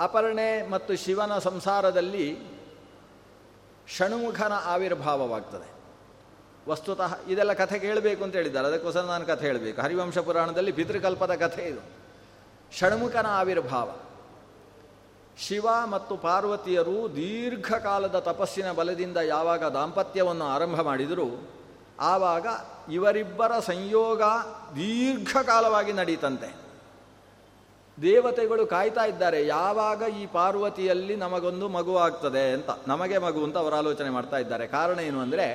ಅಪರ್ಣೆ ಮತ್ತು ಶಿವನ ಸಂಸಾರದಲ್ಲಿ ಷಣ್ಮುಖನ ಆವಿರ್ಭಾವವಾಗ್ತದೆ. ವಸ್ತುತಃ ಇದೆಲ್ಲ ಕಥೆ ಕೇಳಬೇಕು ಅಂತ ಹೇಳಿದ್ದಾರೆ. ಅದಕ್ಕೋಸ್ಕರ ನಾನು ಕಥೆ ಹೇಳಬೇಕು. ಹರಿವಂಶ ಪುರಾಣದಲ್ಲಿ ಪಿತೃಕಲ್ಪದ ಕಥೆ ಇದು. ಷಣ್ಮುಖನ ಆವಿರ್ಭಾವ. ಶಿವ ಮತ್ತು ಪಾರ್ವತಿಯರು ದೀರ್ಘಕಾಲದ ತಪಸ್ಸಿನ ಬಲದಿಂದ ಯಾವಾಗ ದಾಂಪತ್ಯವನ್ನು ಆರಂಭ ಮಾಡಿದರೂ ಆವಾಗ ಇವರಿಬ್ಬರ ಸಂಯೋಗ ದೀರ್ಘಕಾಲವಾಗಿ ನಡೀತಂತೆ. ದೇವತೆಗಳು ಕಾಯ್ತಾ ಇದ್ದಾರೆ, ಯಾವಾಗ ಈ ಪಾರ್ವತಿಯಲ್ಲಿ ನಮಗೊಂದು ಮಗು ಆಗ್ತದೆ ಅಂತ, ನಮಗೆ ಮಗು ಅಂತ ಅವರು ಆಲೋಚನೆ ಮಾಡ್ತಾ ಇದ್ದಾರೆ. ಕಾರಣ ಏನು ಅಂದರೆ,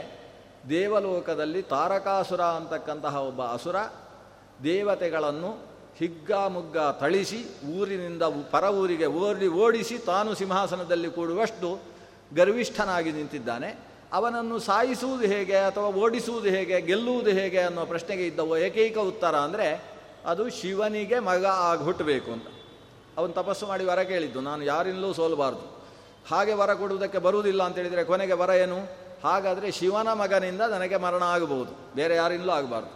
ದೇವಲೋಕದಲ್ಲಿ ತಾರಕಾಸುರ ಅಂತಕ್ಕಂತಹ ಒಬ್ಬ ಅಸುರ ದೇವತೆಗಳನ್ನು ಹಿಗ್ಗಾಮುಗ್ಗ ಥಳಿಸಿ ಊರಿನಿಂದ ಪರ ಊರಿಗೆ ಓಡಿ, ಓಡಿಸಿ ತಾನು ಸಿಂಹಾಸನದಲ್ಲಿ ಕೂಡುವಷ್ಟು ಗರ್ವಿಷ್ಠನಾಗಿ ನಿಂತಿದ್ದಾನೆ. ಅವನನ್ನು ಸಾಯಿಸುವುದು ಹೇಗೆ ಅಥವಾ ಓಡಿಸುವುದು ಹೇಗೆ, ಗೆಲ್ಲುವುದು ಹೇಗೆ ಅನ್ನೋ ಪ್ರಶ್ನೆಗೆ ಇದ್ದವು ಏಕೈಕ ಉತ್ತರ ಅಂದರೆ ಅದು ಶಿವನಿಗೆ ಮಗ ಆಗಿ ಹುಟ್ಟಬೇಕು ಅಂತ. ಅವನು ತಪಸ್ಸು ಮಾಡಿ ವರ ಕೇಳಿದ್ದು, ನಾನು ಯಾರಿಂದಲೂ ಸೋಲಬಾರ್ದು. ಹಾಗೆ ವರ ಕೊಡುವುದಕ್ಕೆ ಬರುವುದಿಲ್ಲ ಅಂತೇಳಿದರೆ ಕೊನೆಗೆ ವರ ಏನು? ಹಾಗಾದರೆ ಶಿವನ ಮಗನಿಂದ ನನಗೆ ಮರಣ ಆಗಬಹುದು ಬೇರೆ ಯಾರಿಂದಲೂ ಆಗಬಾರ್ದು.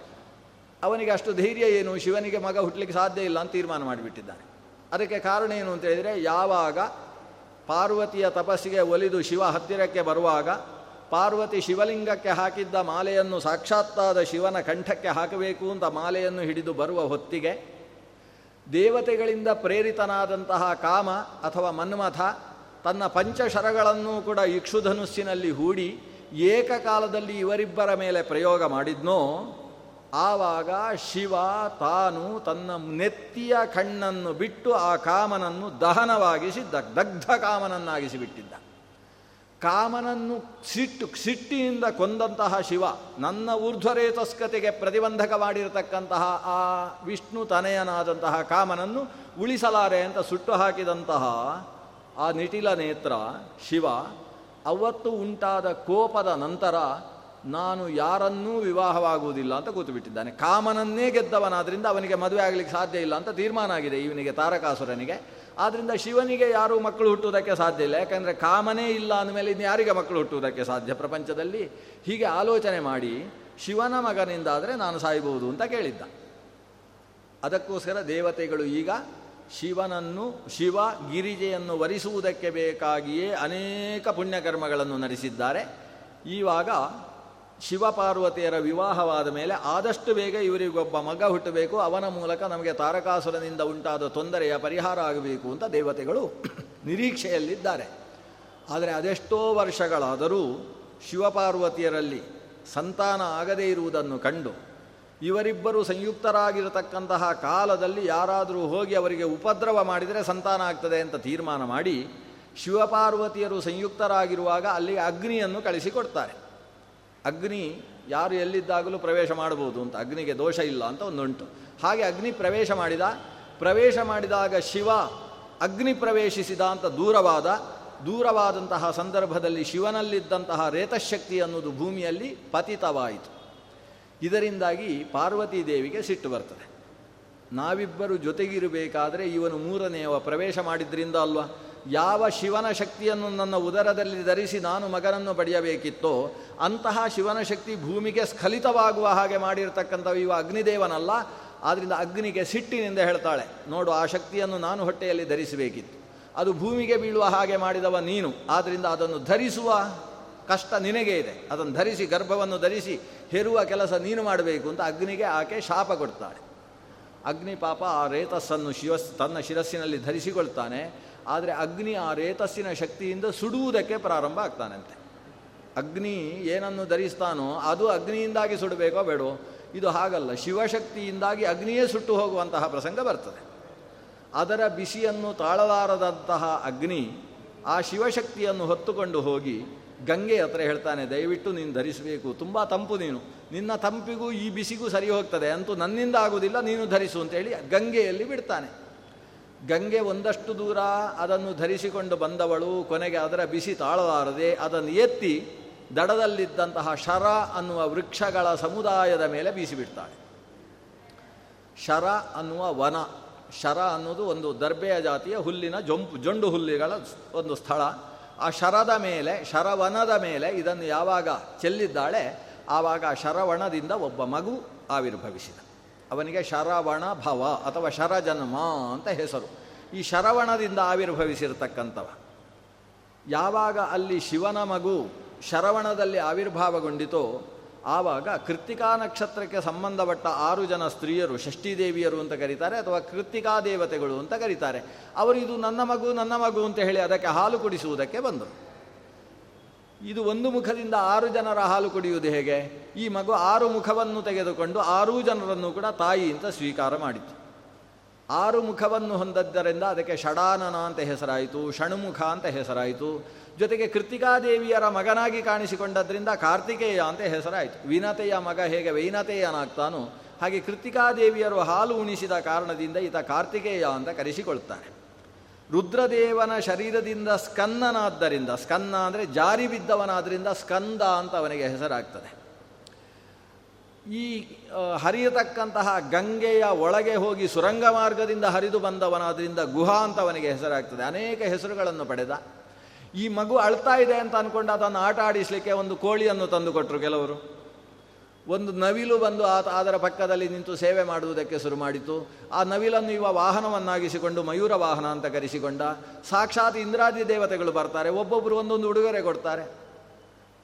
ಅವನಿಗೆ ಅಷ್ಟು ಧೈರ್ಯ ಏನು? ಶಿವನಿಗೆ ಮಗ ಹುಟ್ಟಲಿಕ್ಕೆ ಸಾಧ್ಯ ಇಲ್ಲ ಅಂತ ತೀರ್ಮಾನ ಮಾಡಿಬಿಟ್ಟಿದ್ದಾನೆ. ಅದಕ್ಕೆ ಕಾರಣ ಏನು ಅಂತ ಹೇಳಿದರೆ, ಯಾವಾಗ ಪಾರ್ವತಿಯ ತಪಸ್ಸಿಗೆ ಒಲಿದು ಶಿವ ಹತ್ತಿರಕ್ಕೆ ಬರುವಾಗ ಪಾರ್ವತಿ ಶಿವಲಿಂಗಕ್ಕೆ ಹಾಕಿದ್ದ ಮಾಲೆಯನ್ನು ಸಾಕ್ಷಾತ್ತಾದ ಶಿವನ ಕಂಠಕ್ಕೆ ಹಾಕಬೇಕು ಅಂತ ಮಾಲೆಯನ್ನು ಹಿಡಿದು ಬರುವ ಹೊತ್ತಿಗೆ ದೇವತೆಗಳಿಂದ ಪ್ರೇರಿತನಾದಂತಹ ಕಾಮ ಅಥವಾ ಮನ್ಮಥ ತನ್ನ ಪಂಚಶರಗಳನ್ನು ಕೂಡ ಇಕ್ಷುಧನುಸ್ಸಿನಲ್ಲಿ ಹೂಡಿ ಏಕಕಾಲದಲ್ಲಿ ಇವರಿಬ್ಬರ ಮೇಲೆ ಪ್ರಯೋಗ ಮಾಡಿದ್ನೋ, ಆವಾಗ ಶಿವ ತಾನು ತನ್ನ ನೆತ್ತಿಯ ಕಣ್ಣನ್ನು ಬಿಟ್ಟು ಆ ಕಾಮನನ್ನು ದಹನವಾಗಿಸಿ ದಗ್ಧ ಕಾಮನನ್ನಾಗಿಸಿ ಬಿಟ್ಟಿದ್ದ ಕಾಮನನ್ನು ಸಿಟ್ಟು ಸಿಟ್ಟಿನಿಂದ ಕೊಂದಂತಹ ಶಿವ, ನನ್ನ ಊರ್ಧ್ವರೇತಸ್ಕತೆಗೆ ಪ್ರತಿಬಂಧಕ ಮಾಡಿರತಕ್ಕಂತಹ ಆ ವಿಷ್ಣು ತನೆಯನಾದಂತಹ ಕಾಮನನ್ನು ಉಳಿಸಲಾರೆ ಅಂತ ಸುಟ್ಟು ಹಾಕಿದಂತಹ ಆ ನಿಟಿಲ ನೇತ್ರ ಶಿವ, ಅವತ್ತು ಉಂಟಾದ ಕೋಪದ ನಂತರ ನಾನು ಯಾರನ್ನೂ ವಿವಾಹವಾಗುವುದಿಲ್ಲ ಅಂತ ಕೂತುಬಿಟ್ಟಿದ್ದಾನೆ. ಕಾಮನನ್ನೇ ಗೆದ್ದವನಾದ್ರಿಂದ ಅವನಿಗೆ ಮದುವೆ ಆಗಲಿಕ್ಕೆ ಸಾಧ್ಯ ಇಲ್ಲ ಅಂತ ತೀರ್ಮಾನ ಆಗಿದೆ. ಇವನಿಗೆ ತಾರಕಾಸುರನಿಗೆ ಆದ್ದರಿಂದ ಶಿವನಿಗೆ ಯಾರೂ ಮಕ್ಕಳು ಹುಟ್ಟುವುದಕ್ಕೆ ಸಾಧ್ಯ ಇಲ್ಲ. ಯಾಕಂದರೆ ಕಾಮನೇ ಇಲ್ಲ ಅಂದಮೇಲೆ ಇನ್ನು ಯಾರಿಗೆ ಮಕ್ಕಳು ಹುಟ್ಟುವುದಕ್ಕೆ ಸಾಧ್ಯ ಪ್ರಪಂಚದಲ್ಲಿ? ಹೀಗೆ ಆಲೋಚನೆ ಮಾಡಿ, ಶಿವನ ಮಗನಿಂದಾದರೆ ನಾನು ಸಾಯಬಹುದು ಅಂತ ಕೇಳಿದ್ದ. ಅದಕ್ಕೋಸ್ಕರ ದೇವತೆಗಳು ಈಗ ಶಿವನನ್ನು, ಶಿವ ಗಿರಿಜೆಯನ್ನು ವರಿಸುವುದಕ್ಕೆ ಬೇಕಾಗಿಯೇ ಅನೇಕ ಪುಣ್ಯಕರ್ಮಗಳನ್ನು ನಡೆಸಿದ್ದಾರೆ. ಈವಾಗ ಶಿವಪಾರ್ವತಿಯರ ವಿವಾಹವಾದ ಮೇಲೆ ಆದಷ್ಟು ಬೇಗ ಇವರಿಗೊಬ್ಬ ಮಗ ಹುಟ್ಟಬೇಕು, ಅವನ ಮೂಲಕ ನಮಗೆ ತಾರಕಾಸುರನಿಂದ ಉಂಟಾದ ತೊಂದರೆಯ ಪರಿಹಾರ ಆಗಬೇಕು ಅಂತ ದೇವತೆಗಳು (coughs) ನಿರೀಕ್ಷೆಯಲ್ಲಿದ್ದಾರೆ. ಆದರೆ ಅದೆಷ್ಟೋ ವರ್ಷಗಳಾದರೂ ಶಿವಪಾರ್ವತಿಯರಲ್ಲಿ ಸಂತಾನ ಆಗದೇ ಇರುವುದನ್ನು ಕಂಡು, ಇವರಿಬ್ಬರು ಸಂಯುಕ್ತರಾಗಿರತಕ್ಕಂತಹ ಕಾಲದಲ್ಲಿ ಯಾರಾದರೂ ಹೋಗಿ ಅವರಿಗೆ ಉಪದ್ರವ ಮಾಡಿದರೆ ಸಂತಾನ ಆಗ್ತದೆ ಅಂತ ತೀರ್ಮಾನ ಮಾಡಿ, ಶಿವಪಾರ್ವತಿಯರು ಸಂಯುಕ್ತರಾಗಿರುವಾಗ ಅಲ್ಲಿ ಅಗ್ನಿಯನ್ನು ಕಳಿಸಿಕೊಡ್ತಾರೆ. ಅಗ್ನಿ ಯಾರು ಎಲ್ಲಿದ್ದಾಗಲೂ ಪ್ರವೇಶ ಮಾಡಬಹುದು ಅಂತ, ಅಗ್ನಿಗೆ ದೋಷ ಇಲ್ಲ ಅಂತ ಒಂದುಂಟು. ಹಾಗೆ ಅಗ್ನಿ ಪ್ರವೇಶ ಮಾಡಿದ, ಪ್ರವೇಶ ಮಾಡಿದಾಗ ಶಿವ ಅಗ್ನಿ ಪ್ರವೇಶಿಸಿದ ಅಂತ ದೂರವಾದ, ದೂರವಾದಂತಹ ಸಂದರ್ಭದಲ್ಲಿ ಶಿವನಲ್ಲಿದ್ದಂತಹ ರೇತಶಕ್ತಿ ಅನ್ನೋದು ಭೂಮಿಯಲ್ಲಿ ಪತಿತವಾಯಿತು. ಇದರಿಂದಾಗಿ ಪಾರ್ವತಿ ದೇವಿಗೆ ಸಿಟ್ಟು ಬರ್ತದೆ. ನಾವಿಬ್ಬರು ಜೊತೆಗಿರಬೇಕಾದರೆ ಇವನು ಮೂರನೆಯವ ಪ್ರವೇಶ ಮಾಡಿದ್ರಿಂದ ಅಲ್ವಾ? ಯಾವ ಶಿವನ ಶಕ್ತಿಯನ್ನು ನನ್ನ ಉದರದಲ್ಲಿ ಧರಿಸಿ ನಾನು ಮಗನನ್ನು ಪಡೆಯಬೇಕಿತ್ತೋ, ಅಂತಹ ಶಿವನ ಶಕ್ತಿ ಭೂಮಿಗೆ ಸ್ಖಲಿತವಾಗುವ ಹಾಗೆ ಮಾಡಿರ್ತಕ್ಕಂಥ ಇವ ಅಗ್ನಿದೇವನಲ್ಲ ಆದ್ದರಿಂದ ಅಗ್ನಿಗೆ ಸಿಟ್ಟಿನಿಂದ ಹೇಳ್ತಾಳೆ, ನೋಡು, ಆ ಶಕ್ತಿಯನ್ನು ನಾನು ಹೊಟ್ಟೆಯಲ್ಲಿ ಧರಿಸಬೇಕಿತ್ತು. ಅದು ಭೂಮಿಗೆ ಬೀಳುವ ಹಾಗೆ ಮಾಡಿದವ ನೀನು ಆದ್ದರಿಂದ ಅದನ್ನು ಧರಿಸುವ ಕಷ್ಟ ನಿನಗೆ ಇದೆ. ಅದನ್ನು ಧರಿಸಿ, ಗರ್ಭವನ್ನು ಧರಿಸಿ ಹೆರುವ ಕೆಲಸ ನೀನು ಮಾಡಬೇಕು ಅಂತ ಅಗ್ನಿಗೆ ಆಕೆ ಶಾಪ ಕೊಡ್ತಾಳೆ. ಅಗ್ನಿ ಪಾಪ ಆ ರೇತಸ್ಸನ್ನು ಶಿವಸ್, ತನ್ನ ಶಿರಸ್ಸಿನಲ್ಲಿ ಧರಿಸಿಕೊಳ್ತಾನೆ. ಆದರೆ ಅಗ್ನಿ ಆ ರೇತಸ್ಸಿನ ಶಕ್ತಿಯಿಂದ ಸುಡುವುದಕ್ಕೆ ಪ್ರಾರಂಭ ಆಗ್ತಾನಂತೆ. ಅಗ್ನಿ ಏನನ್ನು ಧರಿಸ್ತಾನೋ ಅದು ಅಗ್ನಿಯಿಂದಾಗಿ ಸುಡಬೇಕೋ ಬೇಡೋ ಇದು ಹಾಗಲ್ಲ. ಶಿವಶಕ್ತಿಯಿಂದಾಗಿ ಅಗ್ನಿಯೇ ಸುಟ್ಟು ಹೋಗುವಂತಹ ಪ್ರಸಂಗ ಬರ್ತದೆ. ಅದರ ಬಿಸಿಯನ್ನು ತಾಳಲಾರದಂತಹ ಅಗ್ನಿ ಆ ಶಿವಶಕ್ತಿಯನ್ನು ಹೊತ್ತುಕೊಂಡು ಹೋಗಿ ಗಂಗೆ ಹತ್ರ ಹೇಳ್ತಾನೆ, ದಯವಿಟ್ಟು ನೀನು ಧರಿಸಬೇಕು. ತುಂಬ ತಂಪು ನೀನು. ನಿನ್ನ ತಂಪಿಗೂ ಈ ಬಿಸಿಗೂ ಸರಿ ಹೋಗ್ತದೆ. ಅಂತೂ ನನ್ನಿಂದ ಆಗುವುದಿಲ್ಲ, ನೀನು ಧರಿಸು ಅಂತೇಳಿ ಗಂಗೆಯಲ್ಲಿ ಬಿಡ್ತಾನೆ. ಗಂಗೆ ಒಂದಷ್ಟು ದೂರ ಅದನ್ನು ಧರಿಸಿಕೊಂಡು ಬಂದವಳು, ಕೊನೆಗೆ ಅದರ ಬಿಸಿ ತಾಳಲಾರದೆ ಅದನ್ನು ಎತ್ತಿ ದಡದಲ್ಲಿದ್ದಂತಹ ಶರ ಅನ್ನುವ ವೃಕ್ಷಗಳ ಸಮುದಾಯದ ಮೇಲೆ ಬೀಸಿಬಿಡ್ತಾಳೆ. ಶರ ಅನ್ನುವ ವನ, ಶರ ಅನ್ನೋದು ಒಂದು ದರ್ಬೆಯ ಜಾತಿಯ ಹುಲ್ಲಿನ ಜೊಂಪು, ಜೊಂಡು ಹುಲ್ಲಿಗಳ ಒಂದು ಸ್ಥಳ. ಆ ಶರದ ಮೇಲೆ, ಶರವನದ ಮೇಲೆ ಇದನ್ನು ಯಾವಾಗ ಚೆಲ್ಲಿದ್ದಾಳೆ, ಆವಾಗ ಶರವಣದಿಂದ ಒಬ್ಬ ಮಗು ಆವಿರ್ಭವಿಸಿದ. ಅವನಿಗೆ ಶರವಣ ಭವ ಅಥವಾ ಶರಜನ್ಮ ಅಂತ ಹೆಸರು. ಈ ಶರವಣದಿಂದ ಆವಿರ್ಭವಿಸಿರ್ತಕ್ಕಂಥವ. ಯಾವಾಗ ಅಲ್ಲಿ ಶಿವನ ಮಗು ಶರವಣದಲ್ಲಿ ಆವಿರ್ಭಾವಗೊಂಡಿತೋ ಆವಾಗ ಕೃತಿಕಾ ನಕ್ಷತ್ರಕ್ಕೆ ಸಂಬಂಧಪಟ್ಟ ಆರು ಜನ ಸ್ತ್ರೀಯರು, ಷಷ್ಠಿದೇವಿಯರು ಅಂತ ಕರೀತಾರೆ ಅಥವಾ ಕೃತಿಕಾ ದೇವತೆಗಳು ಅಂತ ಕರೀತಾರೆ. ಅವರು ಇದು ನನ್ನ ಮಗು ನನ್ನ ಮಗು ಅಂತ ಹೇಳಿ ಅದಕ್ಕೆ ಹಾಲು ಕುಡಿಸುವುದಕ್ಕೆ ಬಂದರು. ಇದು ಒಂದು ಮುಖದಿಂದ ಆರು ಜನರ ಹಾಲು ಕುಡಿಯುವುದು ಹೇಗೆ? ಈ ಮಗು ಆರು ಮುಖವನ್ನು ತೆಗೆದುಕೊಂಡು ಆರೂ ಜನರನ್ನು ಕೂಡ ತಾಯಿ ಅಂತ ಸ್ವೀಕಾರ ಮಾಡಿತು. ಆರು ಮುಖವನ್ನು ಹೊಂದದ್ದರಿಂದ ಅದಕ್ಕೆ ಷಡಾನನ ಅಂತ ಹೆಸರಾಯಿತು, ಷಣುಮುಖ ಅಂತ ಹೆಸರಾಯಿತು. ಜೊತೆಗೆ ಕೃತಿಕಾದೇವಿಯರ ಮಗನಾಗಿ ಕಾಣಿಸಿಕೊಂಡದ್ರಿಂದ ಕಾರ್ತಿಕೇಯ ಅಂತ ಹೆಸರಾಯಿತು. ವಿನತೆಯ ಮಗ ಹೇಗೆ ವೈನತೆಯನಾಗ್ತಾನೋ ಹಾಗೆ ಕೃತಿಕಾದೇವಿಯರು ಹಾಲು ಉಣಿಸಿದ ಕಾರಣದಿಂದ ಈತ ಕಾರ್ತಿಕೇಯ ಅಂತ ಕರೆಸಿಕೊಳ್ತಾರೆ. ರುದ್ರದೇವನ ಶರೀರದಿಂದ ಸ್ಕಂದನಾದ್ದರಿಂದ, ಸ್ಕಂದ ಅಂದರೆ ಜಾರಿ ಬಿದ್ದವನಾದ್ದರಿಂದ ಸ್ಕಂದ ಅಂತ ಅವನಿಗೆ ಹೆಸರಾಗ್ತದೆ. ಈ ಹರಿಯತಕ್ಕಂತಹ ಗಂಗೆಯ ಒಳಗೆ ಹೋಗಿ ಸುರಂಗ ಮಾರ್ಗದಿಂದ ಹರಿದು ಬಂದವನಾದ್ರಿಂದ ಗುಹಾ ಅಂತ ಅವನಿಗೆ ಹೆಸರಾಗ್ತದೆ. ಅನೇಕ ಹೆಸರುಗಳನ್ನು ಪಡೆದ. ಈ ಮಗು ಅಳ್ತಾ ಇದೆ ಅಂತ ಅಂದ್ಕೊಂಡು ಅದನ್ನು ಆಟ ಆಡಿಸಲಿಕ್ಕೆ ಒಂದು ಕೋಳಿಯನ್ನು ತಂದುಕೊಟ್ರು ಕೆಲವರು. ಒಂದು ನವಿಲು ಬಂದು ಆ ಅದರ ಪಕ್ಕದಲ್ಲಿ ನಿಂತು ಸೇವೆ ಮಾಡುವುದಕ್ಕೆ ಶುರು ಮಾಡಿತು. ಆ ನವಿಲನ್ನು ಇವ ವಾಹನವನ್ನಾಗಿಸಿಕೊಂಡು ಮಯೂರ ವಾಹನ ಅಂತ ಕರೆಸಿಕೊಂಡ. ಸಾಕ್ಷಾತ್ ಇಂದ್ರಾದಿ ದೇವತೆಗಳು ಬರ್ತಾರೆ. ಒಬ್ಬೊಬ್ಬರು ಒಂದೊಂದು ಉಡುಗೊರೆ ಕೊಡ್ತಾರೆ.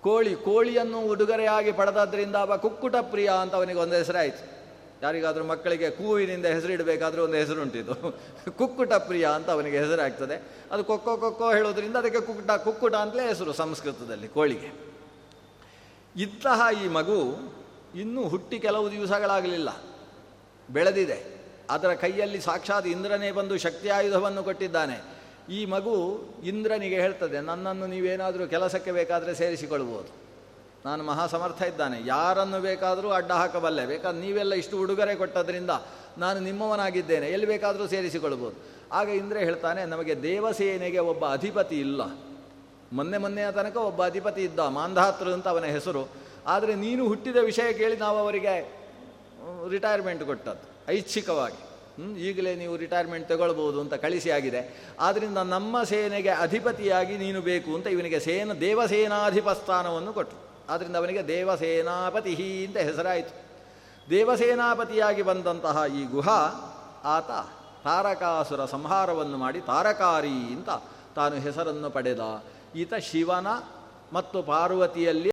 ಕೋಳಿ, ಕೋಳಿಯನ್ನು ಉಡುಗೊರೆಯಾಗಿ ಪಡೆದದ್ರಿಂದ ಅವ ಕುಕ್ಕುಟ ಪ್ರಿಯ ಅಂತ ಅವನಿಗೆ ಒಂದು ಹೆಸರಾಯಿತು. ಯಾರಿಗಾದರೂ ಮಕ್ಕಳಿಗೆ ಕೂವಿನಿಂದ ಹೆಸರಿಡಬೇಕಾದ್ರೂ ಒಂದು ಹೆಸರುಂಟಿತು ಕುಕ್ಕುಟ ಪ್ರಿಯ ಅಂತ ಅವನಿಗೆ ಹೆಸರಾಗ್ತದೆ. ಅದು ಕೊಕ್ಕೋ ಕೊಕ್ಕೋ ಹೇಳೋದ್ರಿಂದ ಅದಕ್ಕೆ ಕುಕ್ಕುಟ ಕುಕ್ಕುಟ ಅಂತಲೇ ಹೆಸರು ಸಂಸ್ಕೃತದಲ್ಲಿ ಕೋಳಿಗೆ. ಇಂತಹ ಈ ಮಗು ಇನ್ನೂ ಹುಟ್ಟಿ ಕೆಲವು ದಿವಸಗಳಾಗಲಿಲ್ಲ. ಬೆಳೆದಿದೆ. ಅದರ ಕೈಯಲ್ಲಿ ಸಾಕ್ಷಾತ್ ಇಂದ್ರನೇ ಬಂದು ಶಕ್ತಿ ಆಯುಧವನ್ನು ಕೊಟ್ಟಿದ್ದಾನೆ. ಈ ಮಗು ಇಂದ್ರನಿಗೆ ಹೇಳ್ತದೆ, ನನ್ನನ್ನು ನೀವೇನಾದರೂ ಕೆಲಸಕ್ಕೆ ಬೇಕಾದರೆ ಸೇರಿಸಿಕೊಳ್ಬೋದು ನಾನು ಮಹಾ ಸಮರ್ಥ ಇದ್ದಾನೆ. ಯಾರನ್ನು ಬೇಕಾದರೂ ಅಡ್ಡ ಹಾಕಬಲ್ಲೆ. ಬೇಕಾದ್ರೆ ನೀವೆಲ್ಲ ಇಷ್ಟು ಉಡುಗೊರೆ ಕೊಟ್ಟದ್ರಿಂದ ನಾನು ನಿಮ್ಮವನಾಗಿದ್ದೇನೆ. ಎಲ್ಲಿ ಬೇಕಾದರೂ ಸೇರಿಸಿಕೊಳ್ಳಬಹುದು ಆಗ ಇಂದ್ರ ಹೇಳ್ತಾನೆ, ನಮಗೆ ದೇವಸೇನೆಗೆ ಒಬ್ಬ ಅಧಿಪತಿ ಇಲ್ಲ. ಮೊನ್ನೆ ಮೊನ್ನೆಯ ತನಕ ಒಬ್ಬ ಅಧಿಪತಿ ಇದ್ದ ಮಾಂಧಾತೃ ಅಂತ ಅವನ ಹೆಸರು. ಆದರೆ ನೀನು ಹುಟ್ಟಿದ ವಿಷಯ ಕೇಳಿ ನಾವು ಅವರಿಗೆ ರಿಟೈರ್ಮೆಂಟ್ ಕೊಟ್ಟದ್ದು, ಐಚ್ಛಿಕವಾಗಿ. ಈಗಲೇ ನೀವು ರಿಟೈರ್ಮೆಂಟ್ ತಗೊಳ್ಬೋದು ಅಂತ ಕಳಿಸಿ ಆಗಿದೆ. ಆದ್ದರಿಂದ ನಮ್ಮ ಸೇನೆಗೆ ಅಧಿಪತಿಯಾಗಿ ನೀನು ಬೇಕು ಅಂತ ಇವನಿಗೆ ಸೇನ ದೇವಸೇನಾಧಿಪ ಸ್ಥಾನವನ್ನು ಕೊಟ್ಟರು ಆದ್ದರಿಂದ ಅವನಿಗೆ ದೇವಸೇನಾಪತಿ ಅಂತ ಹೆಸರಾಯಿತು. ದೇವಸೇನಾಪತಿಯಾಗಿ ಬಂದಂತಹ ಈ ಗುಹ ಆತ ತಾರಕಾಸುರ ಸಂಹಾರವನ್ನು ಮಾಡಿ ತಾರಕಾರಿ ಅಂತ ತಾನು ಹೆಸರನ್ನು ಪಡೆದ. ಈತ ಶಿವನ ಮತ್ತು ಪಾರ್ವತಿಯಲ್ಲಿ